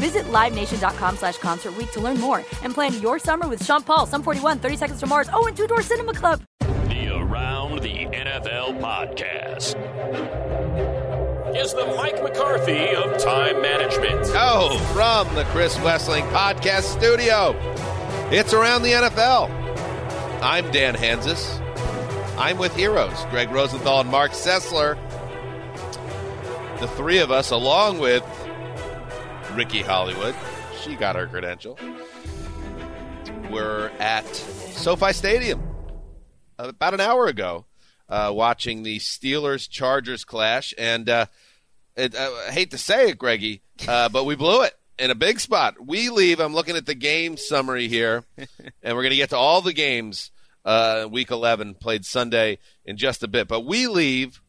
Visit LiveNation.com slash Concert Week to learn more and plan your summer with Sean Paul, Sum 41, 30 Seconds to Mars, oh, and Two Door Cinema Club. The Around the NFL podcast is the Mike McCarthy of time management. Oh, from the Chris Wesseling podcast studio, it's Around the NFL. I'm Dan Hanzus. I'm with heroes, Greg Rosenthal and Marc Sessler. The three of us, along with Ricky Hollywood, she got her credential. We're at SoFi Stadium about an hour ago, uh, watching the Steelers Chargers clash, and uh, it, uh, I hate to say it, Greggy, uh, but we blew it in a big spot. We leave. I'm looking at the game summary here, and we're going to get to all the games uh, week 11 played Sunday in just a bit. But we leave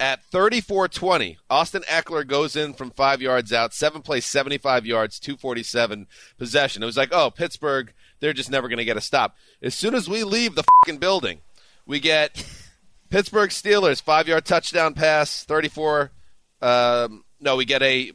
at 34-20. Austin Ekeler goes in from five yards out, seven plays, 75 yards, 247 possession. It was like, oh, Pittsburgh, they're just never going to get a stop. As soon as we leave the fucking building, we get Pittsburgh Steelers five-yard touchdown pass, 34. Um, no, we get a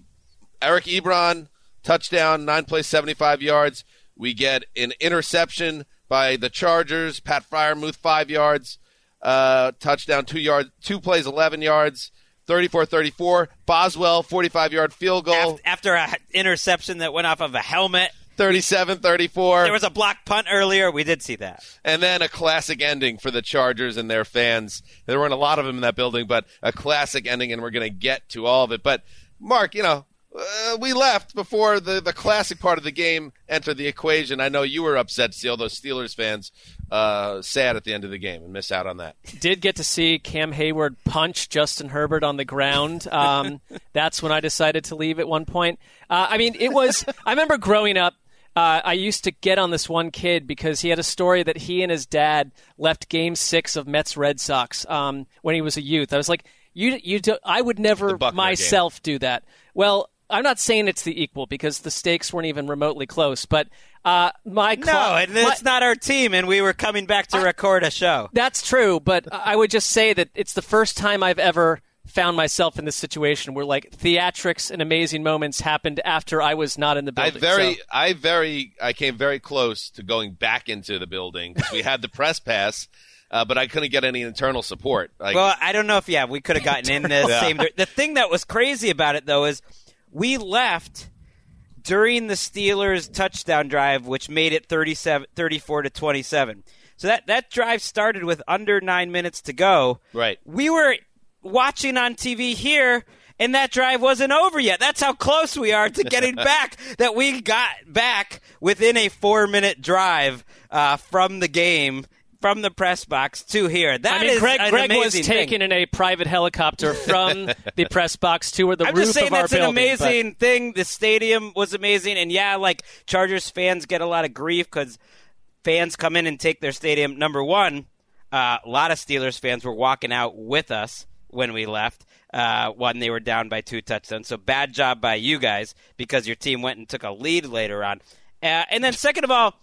Eric Ebron touchdown, nine plays, 75 yards. We get an interception by the Chargers. Pat Freiermuth, five yards. Uh, touchdown, two yards, two plays, 11 yards. 34-34. Boswell, 45-yard field goal. After an interception that went off of a helmet. 37-34. There was a block punt earlier. We did see that. And then a classic ending for the Chargers and their fans. There weren't a lot of them in that building, but a classic ending, and we're going to get to all of it. But, Mark, you know, uh, we left before the, the classic part of the game entered the equation. I know you were upset to see all those Steelers fans uh, sad at the end of the game and miss out on that. Did get to see Cam Heyward punch Justin Herbert on the ground. Um, that's when I decided to leave at one point. Uh, I mean, it was. I remember growing up. Uh, I used to get on this one kid because he had a story that he and his dad left Game Six of Mets Red Sox um, when he was a youth. I was like, you, you, do, I would never myself game. do that. Well, I'm not saying it's the equal because the stakes weren't even remotely close, but uh, my cl- no, and it's my, not our team, and we were coming back to I, record a show. That's true, but I would just say that it's the first time I've ever found myself in this situation where like theatrics and amazing moments happened after I was not in the building. I very, so. I very, I came very close to going back into the building because we had the press pass. Uh, but I couldn't get any internal support. Like, well, I don't know if yeah we could have gotten in the yeah. same. The thing that was crazy about it though is we left during the Steelers touchdown drive, which made it 37, 34 to 27. So that, that drive started with under nine minutes to go. Right. We were watching on TV here, and that drive wasn't over yet. That's how close we are to getting back. That we got back within a four minute drive uh, from the game from the press box to here. That I mean, is Greg, Greg was thing. taken in a private helicopter from the press box to where the I'm roof just saying of our that's building. an amazing but... thing. The stadium was amazing, and yeah, like Chargers fans get a lot of grief because fans come in and take their stadium. Number one, uh, a lot of Steelers fans were walking out with us when we left. Uh, when they were down by two touchdowns. So bad job by you guys because your team went and took a lead later on. Uh, and then second of all,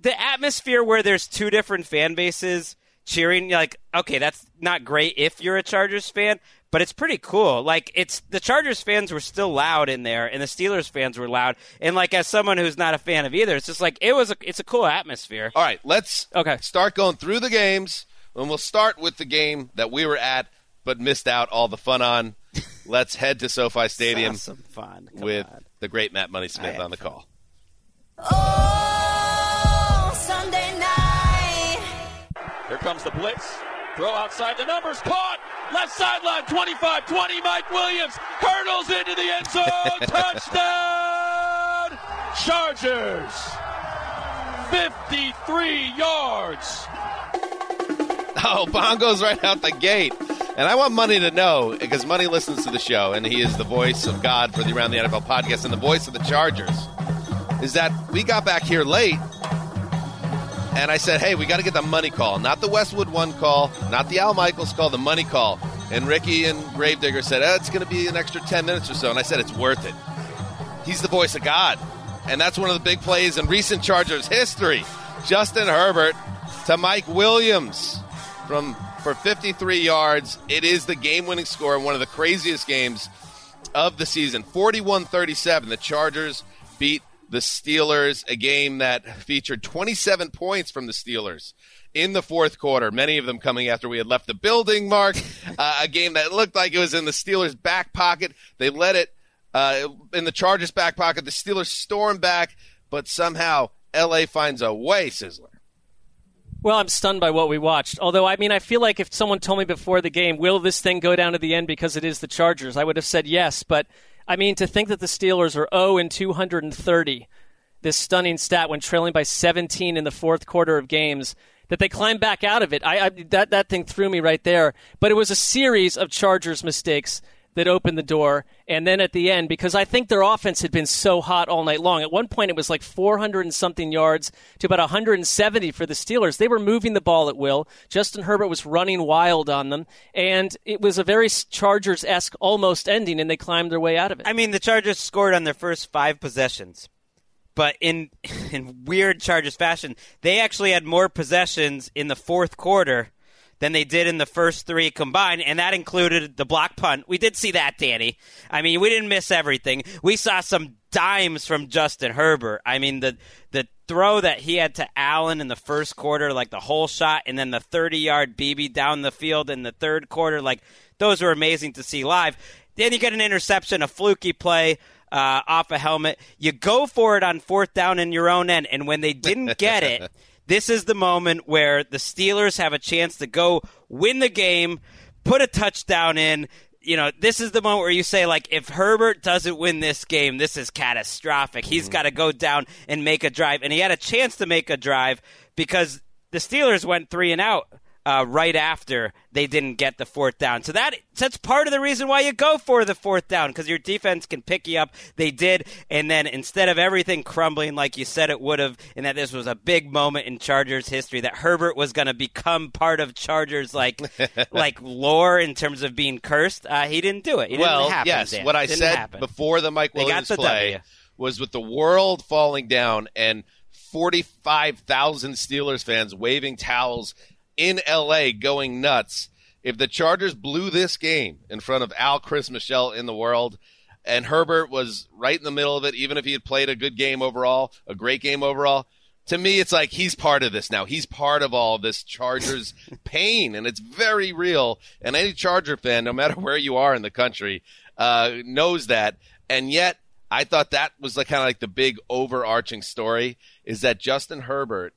the atmosphere where there's two different fan bases cheering, like, okay, that's not great if you're a Chargers fan, but it's pretty cool. Like, it's the Chargers fans were still loud in there, and the Steelers fans were loud. And like, as someone who's not a fan of either, it's just like it was. A, it's a cool atmosphere. All right, let's Okay. start going through the games, and we'll start with the game that we were at but missed out all the fun on. Let's head to SoFi Stadium some fun Come with on. the great Matt Money Smith had on the call. Oh, Here comes the blitz. Throw outside the numbers. Caught. Left sideline. 25 20. Mike Williams hurdles into the end zone. Touchdown. Chargers. 53 yards. Oh, Bongo's right out the gate. And I want Money to know, because Money listens to the show, and he is the voice of God for the Around the NFL podcast and the voice of the Chargers, is that we got back here late, and I said, hey, we got to get the money call. Not the Westwood one call, not the Al Michaels call, the money call. And Ricky and Gravedigger said, oh, it's going to be an extra 10 minutes or so. And I said, it's worth it. He's the voice of God. And that's one of the big plays in recent Chargers history. Justin Herbert to Mike Williams from for 53 yards. It is the game-winning score in one of the craziest games of the season. 41-37. The Chargers beat the Steelers, a game that featured 27 points from the Steelers in the fourth quarter, many of them coming after we had left the building, Mark. Uh, a game that looked like it was in the Steelers' back pocket. They let it uh, in the Chargers' back pocket. The Steelers storm back, but somehow LA finds a way, Sizzler. Well, I'm stunned by what we watched. Although, I mean, I feel like if someone told me before the game, will this thing go down to the end because it is the Chargers, I would have said yes. But, I mean, to think that the Steelers are 0 and 230, this stunning stat when trailing by 17 in the fourth quarter of games, that they climbed back out of it, I, I, that, that thing threw me right there. But it was a series of Chargers mistakes that opened the door. And then at the end, because I think their offense had been so hot all night long. At one point, it was like 400 and something yards to about 170 for the Steelers. They were moving the ball at will. Justin Herbert was running wild on them. And it was a very Chargers esque almost ending, and they climbed their way out of it. I mean, the Chargers scored on their first five possessions, but in in weird Chargers fashion, they actually had more possessions in the fourth quarter than they did in the first three combined, and that included the block punt. We did see that, Danny. I mean, we didn't miss everything. We saw some dimes from Justin Herbert. I mean, the the throw that he had to Allen in the first quarter, like the whole shot, and then the 30 yard BB down the field in the third quarter, like those were amazing to see live. Then you get an interception, a fluky play. Uh, off a helmet. You go for it on fourth down in your own end, and when they didn't get it, this is the moment where the Steelers have a chance to go win the game, put a touchdown in. You know, this is the moment where you say, like, if Herbert doesn't win this game, this is catastrophic. He's mm-hmm. got to go down and make a drive. And he had a chance to make a drive because the Steelers went three and out uh, right after they didn't get the fourth down. So that that's part of the reason why you go for the fourth down because your defense can pick you up. They did, and then instead of everything crumbling like you said it would have, and that this was a big moment in Chargers history that Herbert was going to become part of Chargers like like lore in terms of being cursed. Uh, he didn't do it. It well, didn't happen, yes, Dan. what I said happen. before the Mike Williams the play W. was with the world falling down and 45,000 Steelers fans waving towels in LA going nuts. If the Chargers blew this game in front of Al Chris Michelle in the world, and Herbert was right in the middle of it, even if he had played a good game overall, a great game overall, to me, it's like he's part of this now. He's part of all this Chargers pain, and it's very real. And any Charger fan, no matter where you are in the country, uh, knows that. And yet, I thought that was like kind of like the big overarching story is that Justin Herbert,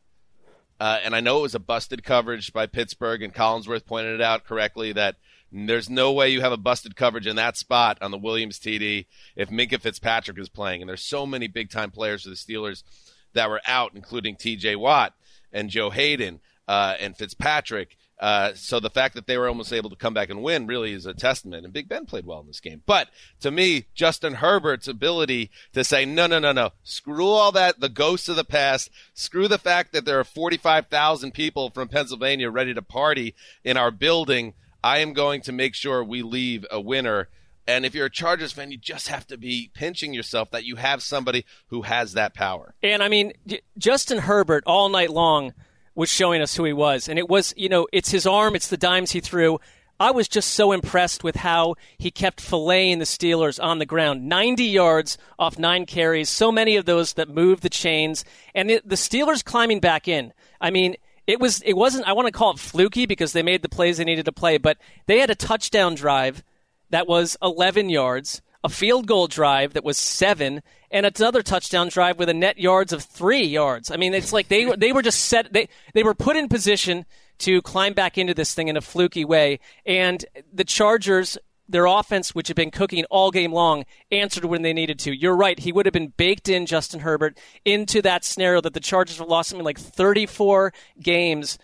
uh, and I know it was a busted coverage by Pittsburgh, and Collinsworth pointed it out correctly that there's no way you have a busted coverage in that spot on the Williams TD if Minkah Fitzpatrick is playing. And there's so many big time players for the Steelers that were out, including TJ Watt and Joe Haden uh, and Fitzpatrick. Uh, so the fact that they were almost able to come back and win really is a testament. And Big Ben played well in this game. But to me, Justin Herbert's ability to say, no, no, no, no, screw all that, the ghosts of the past, screw the fact that there are 45,000 people from Pennsylvania ready to party in our building. I am going to make sure we leave a winner And if you're a Chargers fan, you just have to be pinching yourself that you have somebody who has that power. And I mean, Justin Herbert all night long was showing us who he was. And it was, you know, it's his arm, it's the dimes he threw. I was just so impressed with how he kept filleting the Steelers on the ground. 90 yards off nine carries, so many of those that moved the chains, and the, the Steelers climbing back in. I mean, it was it wasn't I want to call it fluky because they made the plays they needed to play, but they had a touchdown drive that was 11 yards, a field goal drive that was 7, and another touchdown drive with a net yards of 3 yards. I mean, it's like they were they were just set they they were put in position to climb back into this thing in a fluky way. And the Chargers, their offense, which had been cooking all game long, answered when they needed to. You're right. He would have been baked in, Justin Herbert, into that scenario that the Chargers have lost something like 34 games.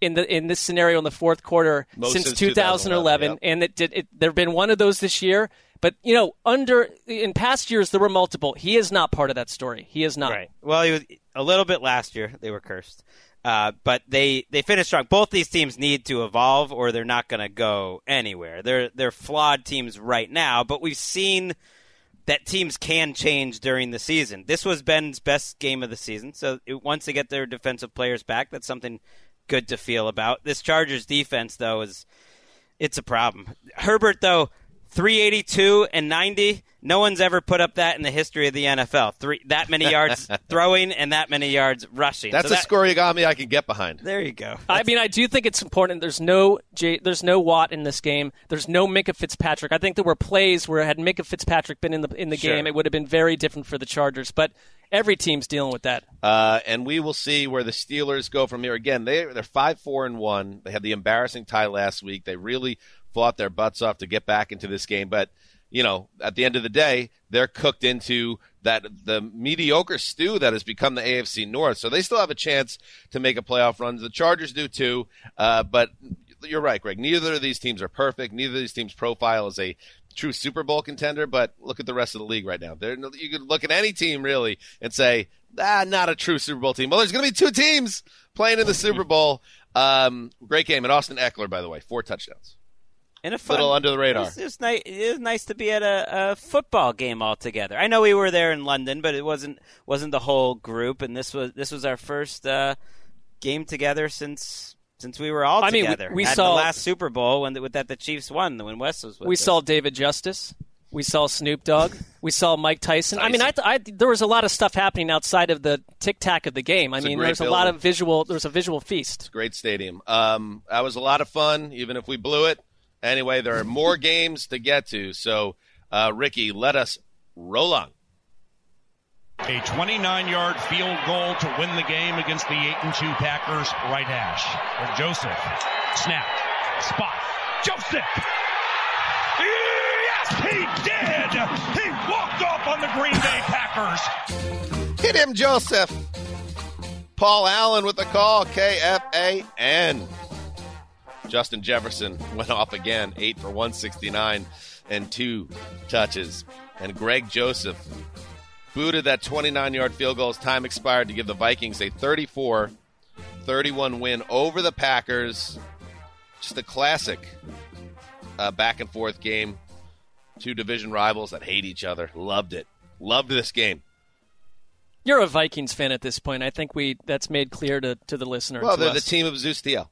In the in this scenario in the fourth quarter Most since since 2011, 2011, yep. and it did it, there have been one of those this year. But you know, under in past years there were multiple. He is not part of that story. He is not. Right. Well, he was a little bit last year. They were cursed, uh, but they they finished strong. Both these teams need to evolve, or they're not going to go anywhere. They're they're flawed teams right now, but we've seen that teams can change during the season. This was Ben's best game of the season, so it, once they get their defensive players back, that's something good to feel about. This Chargers defense, though, is it's a problem. Herbert, though, 382 and 90. No one's ever put up that in the history of the NFL. Three that many yards throwing and that many yards rushing. That's So a that- score you got me I can get behind. There you go. I mean, I do think it's important. There's no J, there's no Watt in this game. There's no Micah Fitzpatrick. I think there were plays where had Micah Fitzpatrick been in the in the Sure. game, it would have been very different for the Chargers. But every team's dealing with that. Uh, and we will see where the Steelers go from here. Again, they they're five four and one. They had the embarrassing tie last week. They really fought their butts off to get back into this game, but you know, at the end of the day, they're cooked into that the mediocre stew that has become the AFC North. So they still have a chance to make a playoff run. The Chargers do too. Uh, but you're right, Greg. Neither of these teams are perfect. Neither of these teams profile is a true Super Bowl contender. But look at the rest of the league right now. They're, you could look at any team really and say, ah, not a true Super Bowl team. Well, there's going to be two teams playing in the Super Bowl. Um, great game. And Austin Ekeler, by the way, four touchdowns. And a fun, Little under the radar. It was, it was nice. It was nice to be at a, a football game all together. I know we were there in London, but it wasn't wasn't the whole group. And this was this was our first uh, game together since since we were all I mean, we- together. we saw- the last Super Bowl when with that the Chiefs won when Wes was with We us. saw David Justice. We saw Snoop Dogg. We saw Mike Tyson. I mean, I, I, there was a lot of stuff happening outside of the tic tac of the game. I It's mean, great there's a lot of visual. There was a visual feast. Great stadium. Um, that was a lot of fun, even if we blew it. Anyway, there are more games to get to. So, uh, Ricky, let us roll on. A 29 yard field goal to win the game against the 8 and 2 Packers right hash. Joseph. Snap. Spot. Joseph. Yes, he did. He walked off on the Green Bay Packers. Hit him, Joseph. Paul Allen with the call. K F A N. Justin Jefferson went off again, eight for 169 and two touches. And Greg Joseph booted that 29 yard field goal as time expired to give the Vikings a 34 31 win over the Packers. Just a classic uh, back and forth game. Two division rivals that hate each other. Loved it. Loved this game. You're a Vikings fan at this point. I think we that's made clear to, to the listener. Well, they're the team of Zeus TL.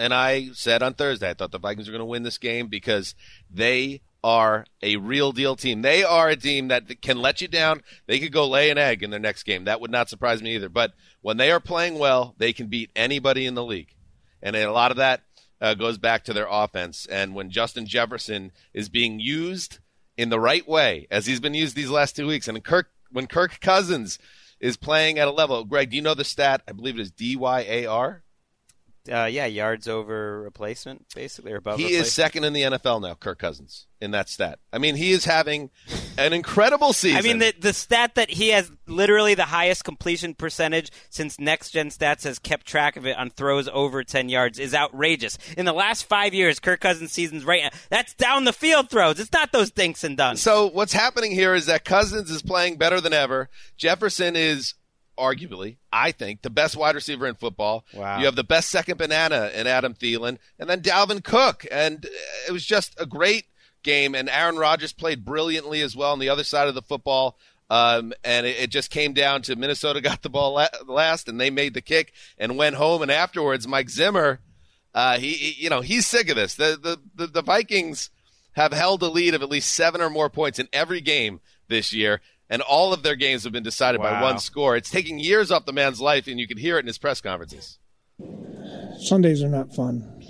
And I said on Thursday, I thought the Vikings were going to win this game because they are a real deal team. They are a team that can let you down. They could go lay an egg in their next game. That would not surprise me either. But when they are playing well, they can beat anybody in the league. And a lot of that uh, goes back to their offense. And when Justin Jefferson is being used in the right way, as he's been used these last two weeks, and Kirk, when Kirk Cousins is playing at a level, Greg, do you know the stat? I believe it is D Y A R. Uh, yeah, yards over replacement, basically, or above. He is second in the NFL now, Kirk Cousins, in that stat. I mean, he is having an incredible season. I mean, the the stat that he has literally the highest completion percentage since Next Gen Stats has kept track of it on throws over ten yards is outrageous. In the last five years, Kirk Cousins' seasons right that's down the field throws. It's not those dinks and duns. so what's happening here is that Cousins is playing better than ever. Jefferson is arguably, I think, the best wide receiver in football. Wow. You have the best second banana in Adam Thielen, and then Dalvin Cook, and it was just a great game, and Aaron Rodgers played brilliantly as well on the other side of the football. Um, and it, it just came down to Minnesota got the ball la- last, and they made the kick and went home. And afterwards, Mike Zimmer, uh, he, he- you know, he's sick of this. The, the the the Vikings have held a lead of at least seven or more points in every game this year, and all of their games have been decided by one score. It's taking years off the man's life, and you can hear it in his press conferences. Sundays are not fun.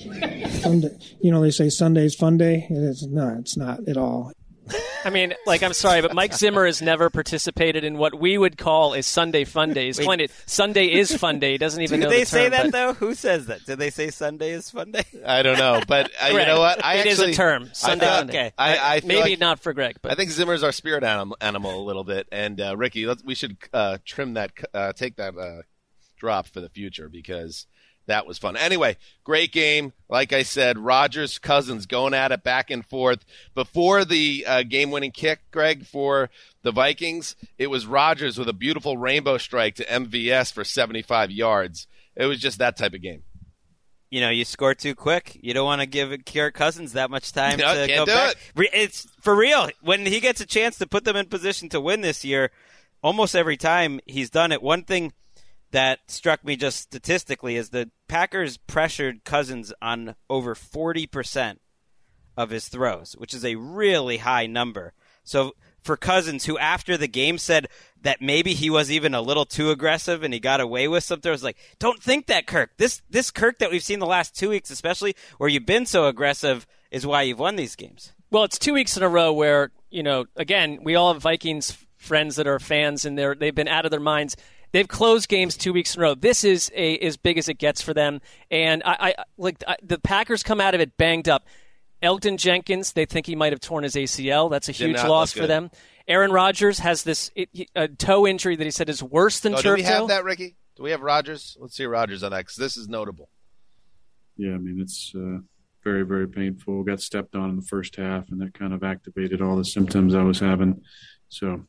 Sunday, you know, they say Sunday's fun day. It is no, it's not at all. I mean, like, I'm sorry, but Mike Zimmer has never participated in what we would call a Sunday fun day. He's calling it Sunday is fun day. He doesn't even Did know they the say term, that but- though? Who says that? Did they say Sunday is fun day? I don't know, but uh, you know what? I it is actually, a term. Sunday I, fun okay. I, I feel Maybe like- not for Greg, but I think Zimmer's our spirit animal, animal a little bit, and uh, Ricky, let's, we should uh, trim that, uh, take that uh, drop for the future because that was fun. Anyway, great game. Like I said, Rodgers Cousins going at it back and forth before the uh, game-winning kick, Greg, for the Vikings. It was Rodgers with a beautiful rainbow strike to MVS for 75 yards. It was just that type of game. you know, you score too quick. You don't want to give Kirk Cousins that much time No, to go back. it. It's for real. When he gets a chance to put them in position to win this year, almost every time he's done it. One thing that struck me just statistically is the Packers pressured Cousins on over 40% of his throws, which is a really high number. So for Cousins, who after the game said that maybe he was even a little too aggressive and he got away with some throws, like don't think that Kirk. This this Kirk that we've seen the last two weeks, especially where you've been so aggressive, is why you've won these games. Well, it's two weeks in a row where you know. Again, we all have Vikings friends that are fans, and they're they've been out of their minds. They've closed games two weeks in a row. This is a as big as it gets for them. And I, I like I, the Packers come out of it banged up. Elgton Jenkins, they think he might have torn his ACL. That's a huge loss for them. Aaron Rodgers has this it, he- a toe injury that he said is worse than Oh, do turf we have toe. that, Ricky? Do we have Rodgers? Let's see Rodgers on that because this is notable. yeah, I mean it's uh, very very painful. Got stepped on in the first half, and that kind of activated all the symptoms I was having. So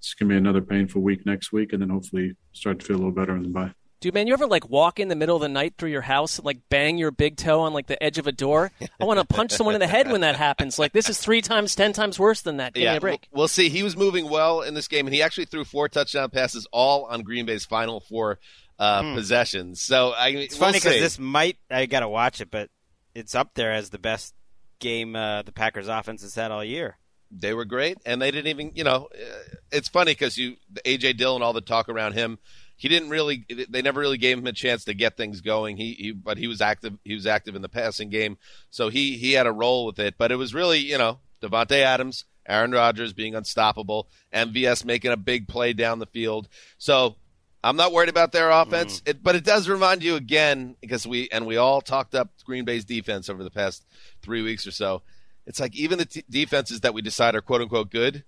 it's gonna be another painful week next week, and then hopefully start to feel a little better in the bye. Dude, man, you ever like walk in the middle of the night through your house and like bang your big toe on like the edge of a door? I want to punch someone in the head when that happens. Like this is three times, ten times worse than that. Give me a break. We'll see. He was moving well in this game, and he actually threw four touchdown passes, all on Green Bay's final four uh, possessions. So I, Hmm. It's we'll funny because this might I got to watch it, but it's up there as the best game uh, the Packers offense has had all year. They were great, and they didn't even. You know, uh, it's funny because you AJ Dillon, all the talk around him. He didn't really. They never really gave him a chance to get things going. He, he but he was active. He was active in the passing game, so he he had a role with it. But it was really, you know, Davante Adams, Aaron Rodgers being unstoppable, MVS making a big play down the field. So I'm not worried about their offense, it, but it does remind you again because we and we all talked up Green Bay's defense over the past three weeks or so. It's like even the t- defenses that we decide are quote unquote good,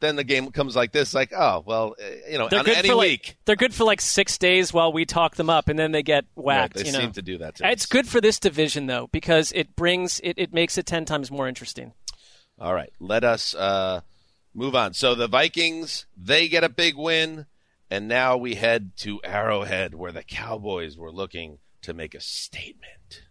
then the game comes like this, like oh well, uh, you know, They're on good any for like week. they're good for like six days while we talk them up, and then they get whacked. they you know? seem to do that. To It's us. good for this division though because it brings it, it makes it ten times more interesting. All right, let us uh, move on. So the Vikings they get a big win, and now we head to Arrowhead, where the Cowboys were looking to make a statement.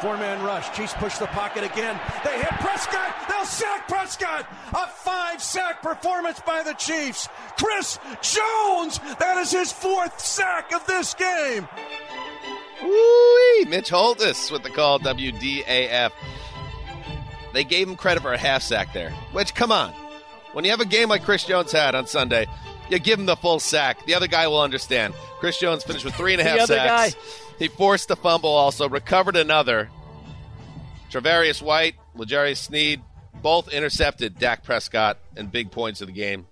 Four man rush. Chiefs push the pocket again. They hit Prescott. They'll sack Prescott. A five sack performance by the Chiefs. Chris Jones. That is his fourth sack of this game. Woo-wee! Mitch Holthus with the call WDAF. They gave him credit for a half sack there. Which, come on. When you have a game like Chris Jones had on Sunday, you give him the full sack. The other guy will understand. Chris Jones finished with three and a half The other sacks. He forced a fumble also, recovered another. Travarius White, L'Jarius Sneed, both intercepted Dak Prescott and big points of the game.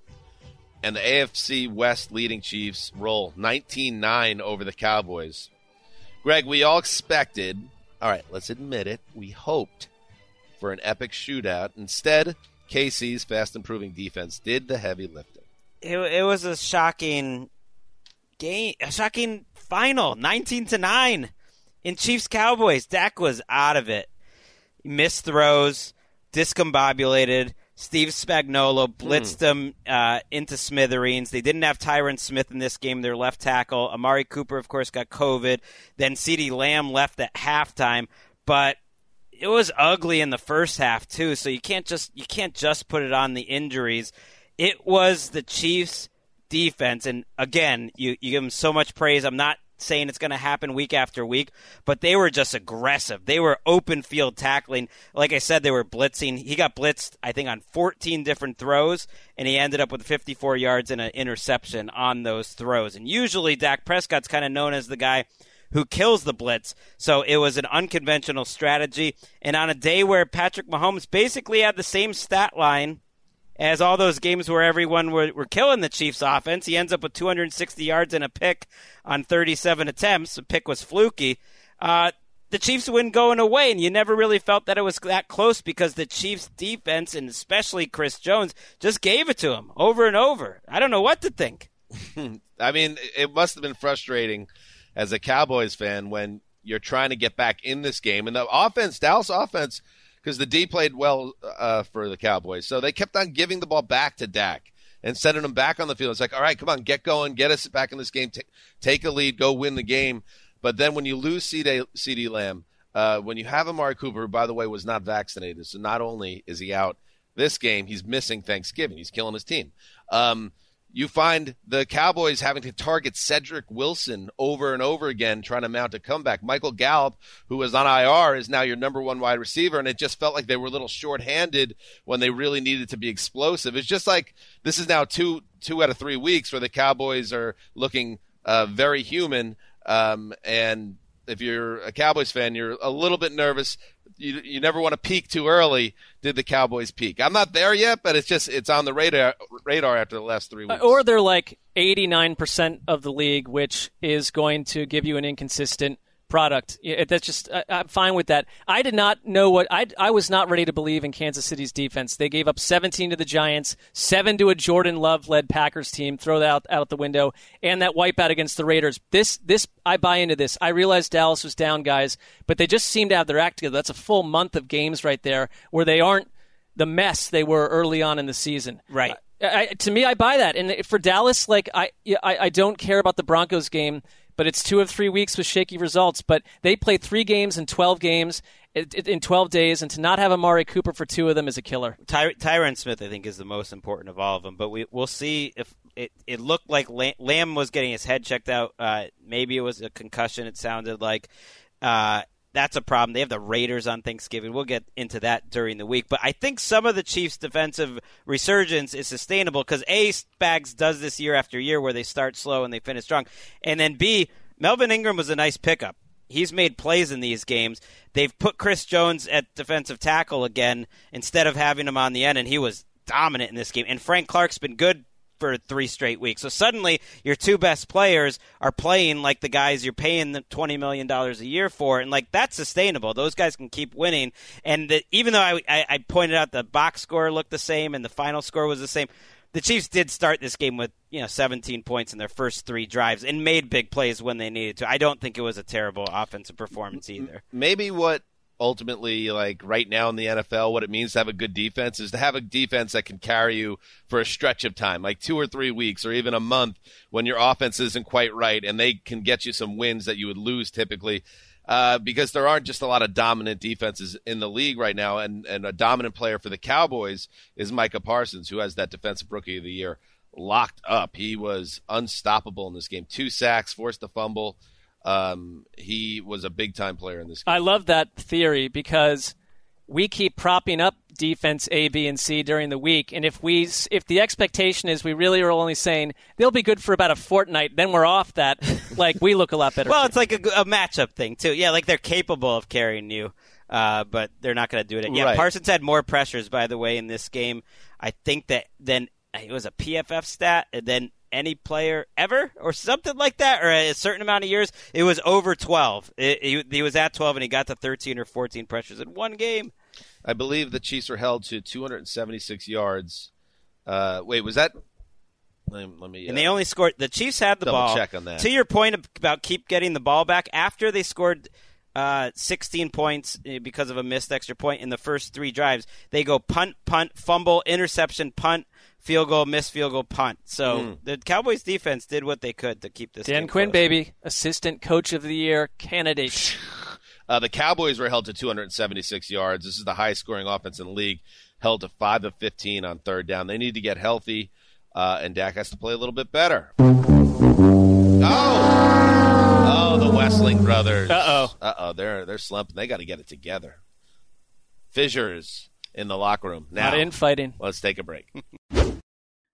And the AFC West leading Chiefs roll 19 9 over the Cowboys. Greg, we all expected, all right, let's admit it, we hoped for an epic shootout. Instead, KC's fast improving defense did the heavy lifting. It, it was a shocking game, a shocking final, nineteen to nine, in Chiefs Cowboys. Dak was out of it. Missed throws, discombobulated. Steve Spagnuolo blitzed them uh, into smithereens. They didn't have Tyron Smith in this game, their left tackle. Amari Cooper, of course, got COVID. Then CeeDee Lamb left at halftime. But it was ugly in the first half too. So you can't just you can't just put it on the injuries. It was the Chiefs' defense, and again, you you give them so much praise. I'm not saying it's going to happen week after week, but they were just aggressive. They were open field tackling. Like I said, they were blitzing. He got blitzed, I think, on 14 different throws, and he ended up with 54 yards and an interception on those throws. And usually, Dak Prescott's kind of known as the guy who kills the blitz. So it was an unconventional strategy. And on a day where Patrick Mahomes basically had the same stat line as all those games where everyone were, were killing the Chiefs offense, he ends up with 260 yards and a pick on 37 attempts. The pick was fluky. Uh, the Chiefs win going away, and you never really felt that it was that close because the Chiefs' defense, and especially Chris Jones, just gave it to him over and over. I don't know what to think. I mean, it must have been frustrating as a Cowboys fan when you're trying to get back in this game. And the offense, Dallas offense, because the D played well uh, for the Cowboys. So they kept on giving the ball back to Dak and sending him back on the field. It's like, all right, come on, get going, get us back in this game, T- take a lead, go win the game. But then when you lose CeeDee, CeeDee Lamb, uh, when you have Amari Cooper, who, by the way, was not vaccinated, so not only is he out this game, he's missing Thanksgiving. He's killing his team. Um, you find the Cowboys having to target Cedric Wilson over and over again, trying to mount a comeback. Michael Gallup, who was on IR, is now your number one wide receiver, and it just felt like they were a little short-handed when they really needed to be explosive. It's just like this is now two two out of three weeks where the Cowboys are looking uh, very human, um, and if you're a Cowboys fan, you're a little bit nervous. You, you never want to peak too early. Did the Cowboys peak? I'm not there yet, but it's just it's on the radar radar after the last three uh, weeks. Or they're like 89% of the league, which is going to give you an inconsistent product. That's just I, I'm fine with that. I did not know what I I was not ready to believe in Kansas City's defense. They gave up 17 to the Giants, seven to a Jordan Love led Packers team. Throw that out, out the window, and that wipeout against the Raiders. This this I buy into this. I realize Dallas was down, guys, but they just seem to have their act together. That's a full month of games right there where they aren't the mess they were early on in the season. Right. I, to me, I buy that. And for Dallas, like I, I, I don't care about the Broncos game, but it's two of three weeks with shaky results. But they played three games in twelve games in twelve days, and to not have Amari Cooper for two of them is a killer. Ty- Tyron Smith, I think, is the most important of all of them. But we we'll see if it, it looked like Lam- Lamb was getting his head checked out. Uh, maybe it was a concussion. It sounded like. Uh, that's a problem. They have the Raiders on Thanksgiving. We'll get into that during the week. But I think some of the Chiefs' defensive resurgence is sustainable because A, Spags does this year after year where they start slow and they finish strong. And then B, Melvin Ingram was a nice pickup. He's made plays in these games. They've put Chris Jones at defensive tackle again instead of having him on the end, and he was dominant in this game. And Frank Clark's been good for three straight weeks. So suddenly your two best players are playing like the guys you're paying the twenty million dollars a year for, and like that's sustainable. Those guys can keep winning. And the, even though I, I, I pointed out the box score looked the same and the final score was the same, the Chiefs did start this game with you know 17 points in their first three drives and made big plays when they needed to. I don't think it was a terrible offensive performance either. Maybe what ultimately like right now in the NFL what it means to have a good defense is to have a defense that can carry you for a stretch of time like 2 or 3 weeks or even a month when your offense isn't quite right and they can get you some wins that you would lose typically uh, because there aren't just a lot of dominant defenses in the league right now. And and a dominant player for the Cowboys is Micah Parsons who has that defensive rookie of the year locked up. He was unstoppable in this game. Two sacks forced a fumble um, he was a big time player in this game. I love that theory because we keep propping up defense A, B, and C during the week, and if we if the expectation is we really are only saying they'll be good for about a fortnight, then we're off that. like we look a lot better. Well, it's like a, a matchup thing too. Yeah, like they're capable of carrying you. Uh, but they're not going to do it. Yeah, Right. Parsons had more pressures, by the way, in this game. I think that then it was a PFF stat, and then any player ever, or something like that, or a certain amount of years, it was over 12. It, he, he was at 12, and he got to 13 or 14 pressures in one game. I believe the Chiefs were held to 276 yards. Uh, wait, was that? Let me. Let me And uh, they only scored. The Chiefs had the double ball. check on that. To your point about keep getting the ball back, after they scored uh, 16 points eh, because of a missed extra point in the first three drives, they go punt, punt, fumble, interception, punt, field goal, missed field goal, punt. So Hmm. the Cowboys defense did what they could to keep this. Dan game Quinn, close. baby, assistant coach of the year candidate. Uh, the Cowboys were held to 276 yards. This is the highest scoring offense in the league, held to 5 of 15 on third down. They need to get healthy, uh, and Dak has to play a little bit better. Oh, oh, the Westling brothers. Uh oh. Uh oh, they're they're slumping. They got to get it together. Fissures in the locker room. Now, Not infighting. let's take a break.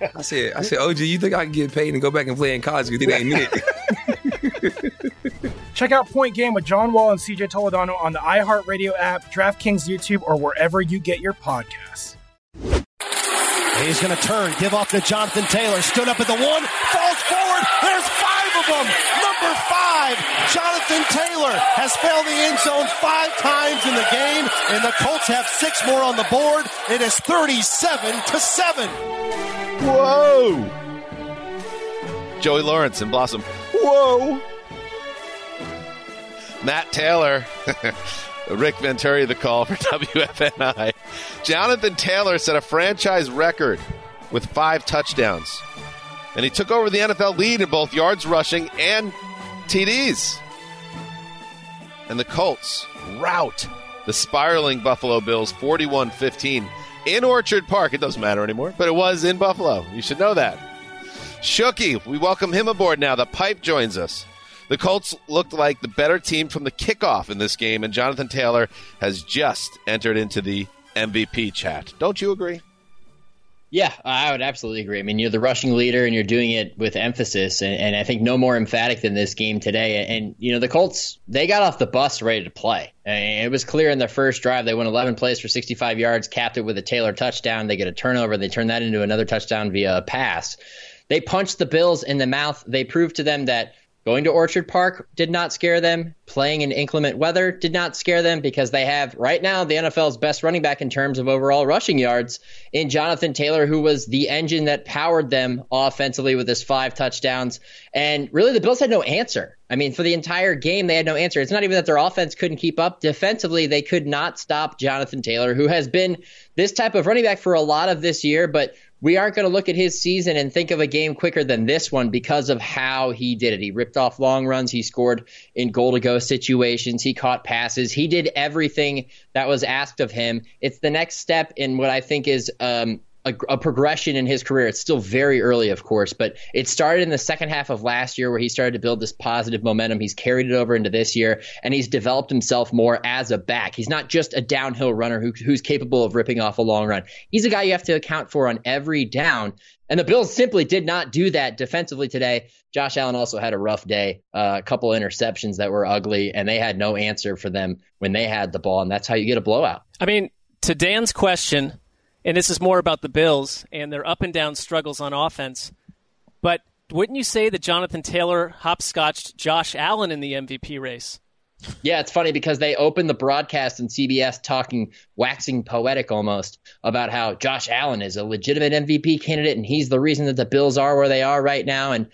I said, I said, OG, you think I can get paid and go back and play in college? Because it ain't it. Check out Point Game with John Wall and CJ Toledano on the iHeartRadio app, DraftKings YouTube, or wherever you get your podcasts. He's going to turn, give off to Jonathan Taylor. Stood up at the one, falls forward. Them. Number five, Jonathan Taylor has failed the end zone five times in the game, and the Colts have six more on the board. It is 37 to seven. Whoa! Joey Lawrence and Blossom. Whoa! Matt Taylor. Rick Venturi, the call for WFNI. Jonathan Taylor set a franchise record with five touchdowns. And he took over the NFL lead in both yards rushing and TDs. And the Colts rout the spiraling Buffalo Bills 41 15 in Orchard Park. It doesn't matter anymore, but it was in Buffalo. You should know that. Shooky, we welcome him aboard now. The pipe joins us. The Colts looked like the better team from the kickoff in this game, and Jonathan Taylor has just entered into the MVP chat. Don't you agree? Yeah, I would absolutely agree. I mean, you're the rushing leader and you're doing it with emphasis. And, and I think no more emphatic than this game today. And, you know, the Colts, they got off the bus ready to play. And it was clear in their first drive. They went 11 plays for 65 yards, capped it with a Taylor touchdown. They get a turnover. They turn that into another touchdown via a pass. They punched the Bills in the mouth. They proved to them that Going to Orchard Park did not scare them. Playing in inclement weather did not scare them because they have right now the NFL's best running back in terms of overall rushing yards in Jonathan Taylor, who was the engine that powered them offensively with his five touchdowns. And really, the Bills had no answer. I mean, for the entire game, they had no answer. It's not even that their offense couldn't keep up. Defensively, they could not stop Jonathan Taylor, who has been this type of running back for a lot of this year, but we aren't going to look at his season and think of a game quicker than this one because of how he did it. He ripped off long runs. He scored in goal to go situations. He caught passes. He did everything that was asked of him. It's the next step in what I think is um, a, a, progression in his career. It's still very early, of course, but it started in the second half of last year where he started to build this positive momentum. He's carried it over into this year, and he's developed himself more as a back. He's not just a downhill runner who, who's capable of ripping off a long run. He's a guy you have to account for on every down. And the Bills simply did not do that defensively today. Josh Allen also had a rough day, uh, a couple interceptions that were ugly, and they had no answer for them when they had the ball, and that's how you get a blowout. I mean, to Dan's question, and this is more about the Bills and their up and down struggles on offense. But wouldn't you say that Jonathan Taylor hopscotched Josh Allen in the MVP race? Yeah, it's funny because they opened the broadcast in CBS talking, waxing poetic almost, about how Josh Allen is a legitimate MVP candidate and he's the reason that the Bills are where they are right now. And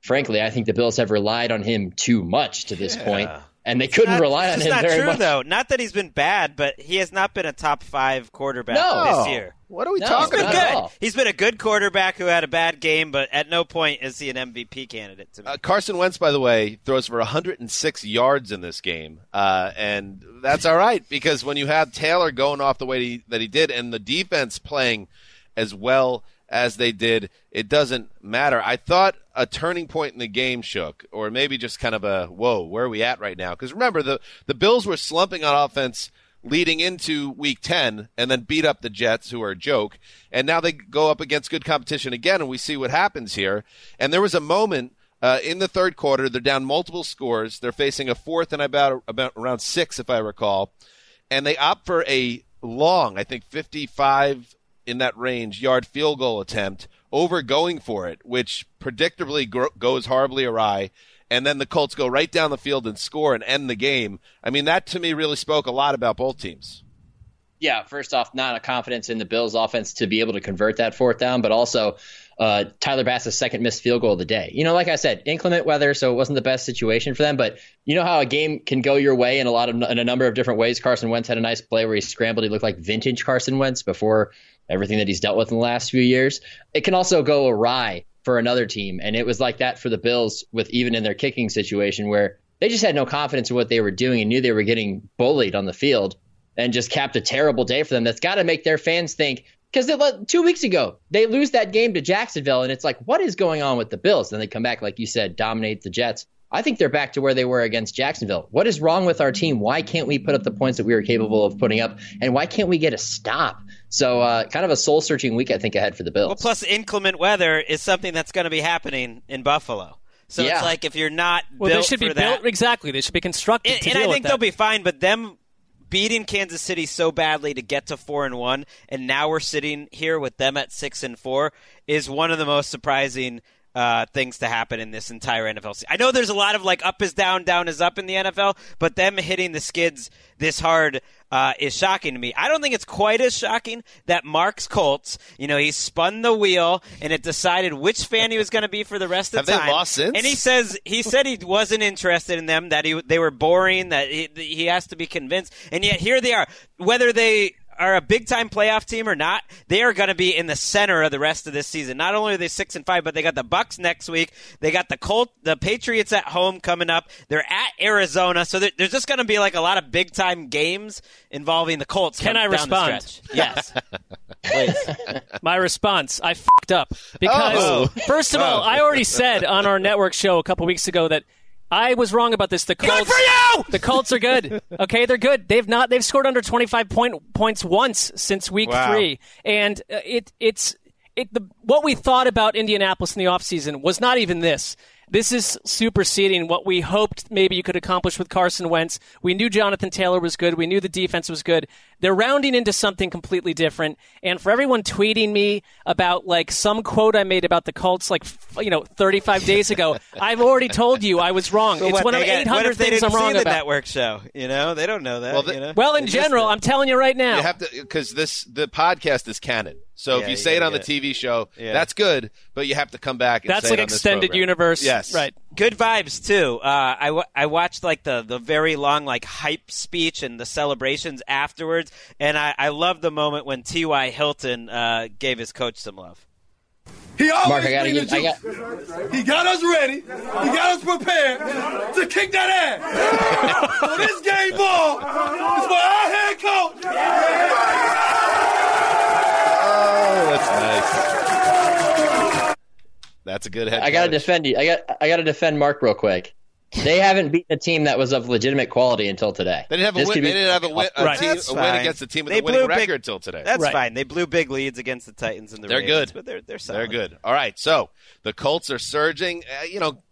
frankly, I think the Bills have relied on him too much to this point, and they couldn't Not- rely on it's him not very true, much. though. Not that he's been bad, but he has not been a top five quarterback No. this year. What are we No, talking He's been not at good. He's been a good quarterback who had a bad game, but at no point is he an MVP candidate to me. Uh, Carson Wentz, by the way, throws for 106 yards in this game, uh, and that's all right because when you have Taylor going off the way he, that he did, and the defense playing as well as they did, it doesn't matter. I thought a turning point in the game shook, or maybe just kind of a whoa, where are we at right now? Because remember, the the Bills were slumping on offense leading into week 10 and then beat up the Jets, who are a joke. And now they go up against good competition again, and we see what happens here. And there was a moment uh, in the third quarter, they're down multiple scores. They're facing a fourth and about, about around six, if I recall. And they opt for a long, I think 55 in that range, yard field goal attempt over going for it, which predictably gro- goes horribly awry and then the Colts go right down the field and score and end the game. I mean, that to me really spoke a lot about both teams. Yeah, first off, not a confidence in the Bills' offense to be able to convert that fourth down, but also uh, Tyler Bass's second missed field goal of the day. You know, like I said, inclement weather, so it wasn't the best situation for them. But you know how a game can go your way in a lot of in a number of different ways. Carson Wentz had a nice play where he scrambled. He looked like vintage Carson Wentz before everything that he's dealt with in the last few years. It can also go awry for another team, and it was like that for the Bills with even in their kicking situation where they just had no confidence in what they were doing and knew they were getting bullied on the field and just capped a terrible day for them. That's got to make their fans think because two weeks ago they lose that game to Jacksonville, and it's like, what is going on with the Bills? Then they come back, like you said, dominate the Jets. I think they're back to where they were against Jacksonville. What is wrong with our team? Why can't we put up the points that we were capable of putting up? And why can't we get a stop? So, uh, kind of a soul searching week, I think, ahead for the Bills. Well, plus inclement weather is something that's going to be happening in Buffalo. So Yeah. it's like if you're not Well, built they should be that, built exactly. They should be constructed and, to and deal I think that. they'll be fine. But them beating Kansas City so badly to get to four and one, and now we're sitting here with them at six and four, is one of the most surprising uh, things to happen in this entire NFL season. I know there's a lot of like up is down, down is up in the NFL, but them hitting the skids this hard uh, is shocking to me. I don't think it's quite as shocking that Mark's Colts, you know, he spun the wheel and it decided which fan he was going to be for the rest of Have the they lost since? And he says he said he wasn't interested in them, that he they were boring, that he, he has to be convinced, and yet here they are. Whether they are a big time playoff team or not, they are going to be in the center of the rest of this season. Not only are they six and five, but they got the Bucks next week. They got the Colt, the Patriots at home coming up. They're at Arizona, so there- there's just going to be like a lot of big time games involving the Colts. Can come I down the respond? stretch. Yes. My response: I fucked up because Oh. first of all. I already said on our network show a couple weeks ago that I was wrong about this. The Colts, for you! The Colts are good. Okay, they're good. They've not. They've scored under twenty five point points once since week Wow. three, and uh, it it's it the what we thought about Indianapolis in the offseason was not even this. This is superseding what we hoped maybe you could accomplish with Carson Wentz. We knew Jonathan Taylor was good. We knew the defense was good. They're rounding into something completely different. And for everyone tweeting me about like some quote I made about the Colts like f- you know 35 days ago, I've already told you I was wrong. So it's what, one of they 800 what if they things didn't I'm wrong see the about. network show? You know, they don't know that. Well, the- you know? Well, in They general, it. I'm telling you right now. You have to because this the podcast is canon. So Yeah, if you you say it on the get TV show, Yeah. that's good. But you have to come back. And That's say like it on extended program. universe. Yes, Right. Good vibes too. Uh, I, w- I watched like the, the very long like hype speech and the celebrations afterwards, and I, I love the moment when T. Y. Hilton uh, gave his coach some love. He always Mark, I gotta bring give- the I got- He got us ready. He got us prepared to kick that ass. so this game ball is for our head coach. Oh, that's nice. That's a good head. I got to defend you. I got I got to defend Mark real quick. They haven't beaten a team that was of legitimate quality until today. They didn't have a win. They didn't have a win. A, Right. team, a win against a team with They a winning blew big- record till today. That's Right. fine. They blew big leads against the Titans and the They're Ravens, good. but they're they're They're good. All right. So the Colts are surging. Uh, you know,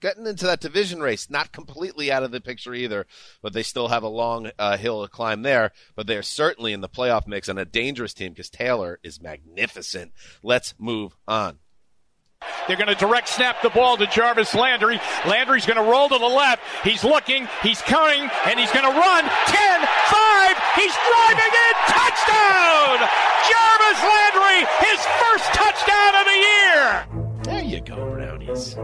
getting into that division race, not completely out of the picture either, but they still have a long uh, hill to climb there. But they're certainly in the playoff mix and a dangerous team because Taylor is magnificent. Let's move on. They're going to direct snap the ball to Jarvis Landry. Landry's going to roll to the left. He's looking, he's counting, and he's going to run. 10, 5, he's driving in. Touchdown! Jarvis Landry, his first touchdown of the year. There you go, Brownies.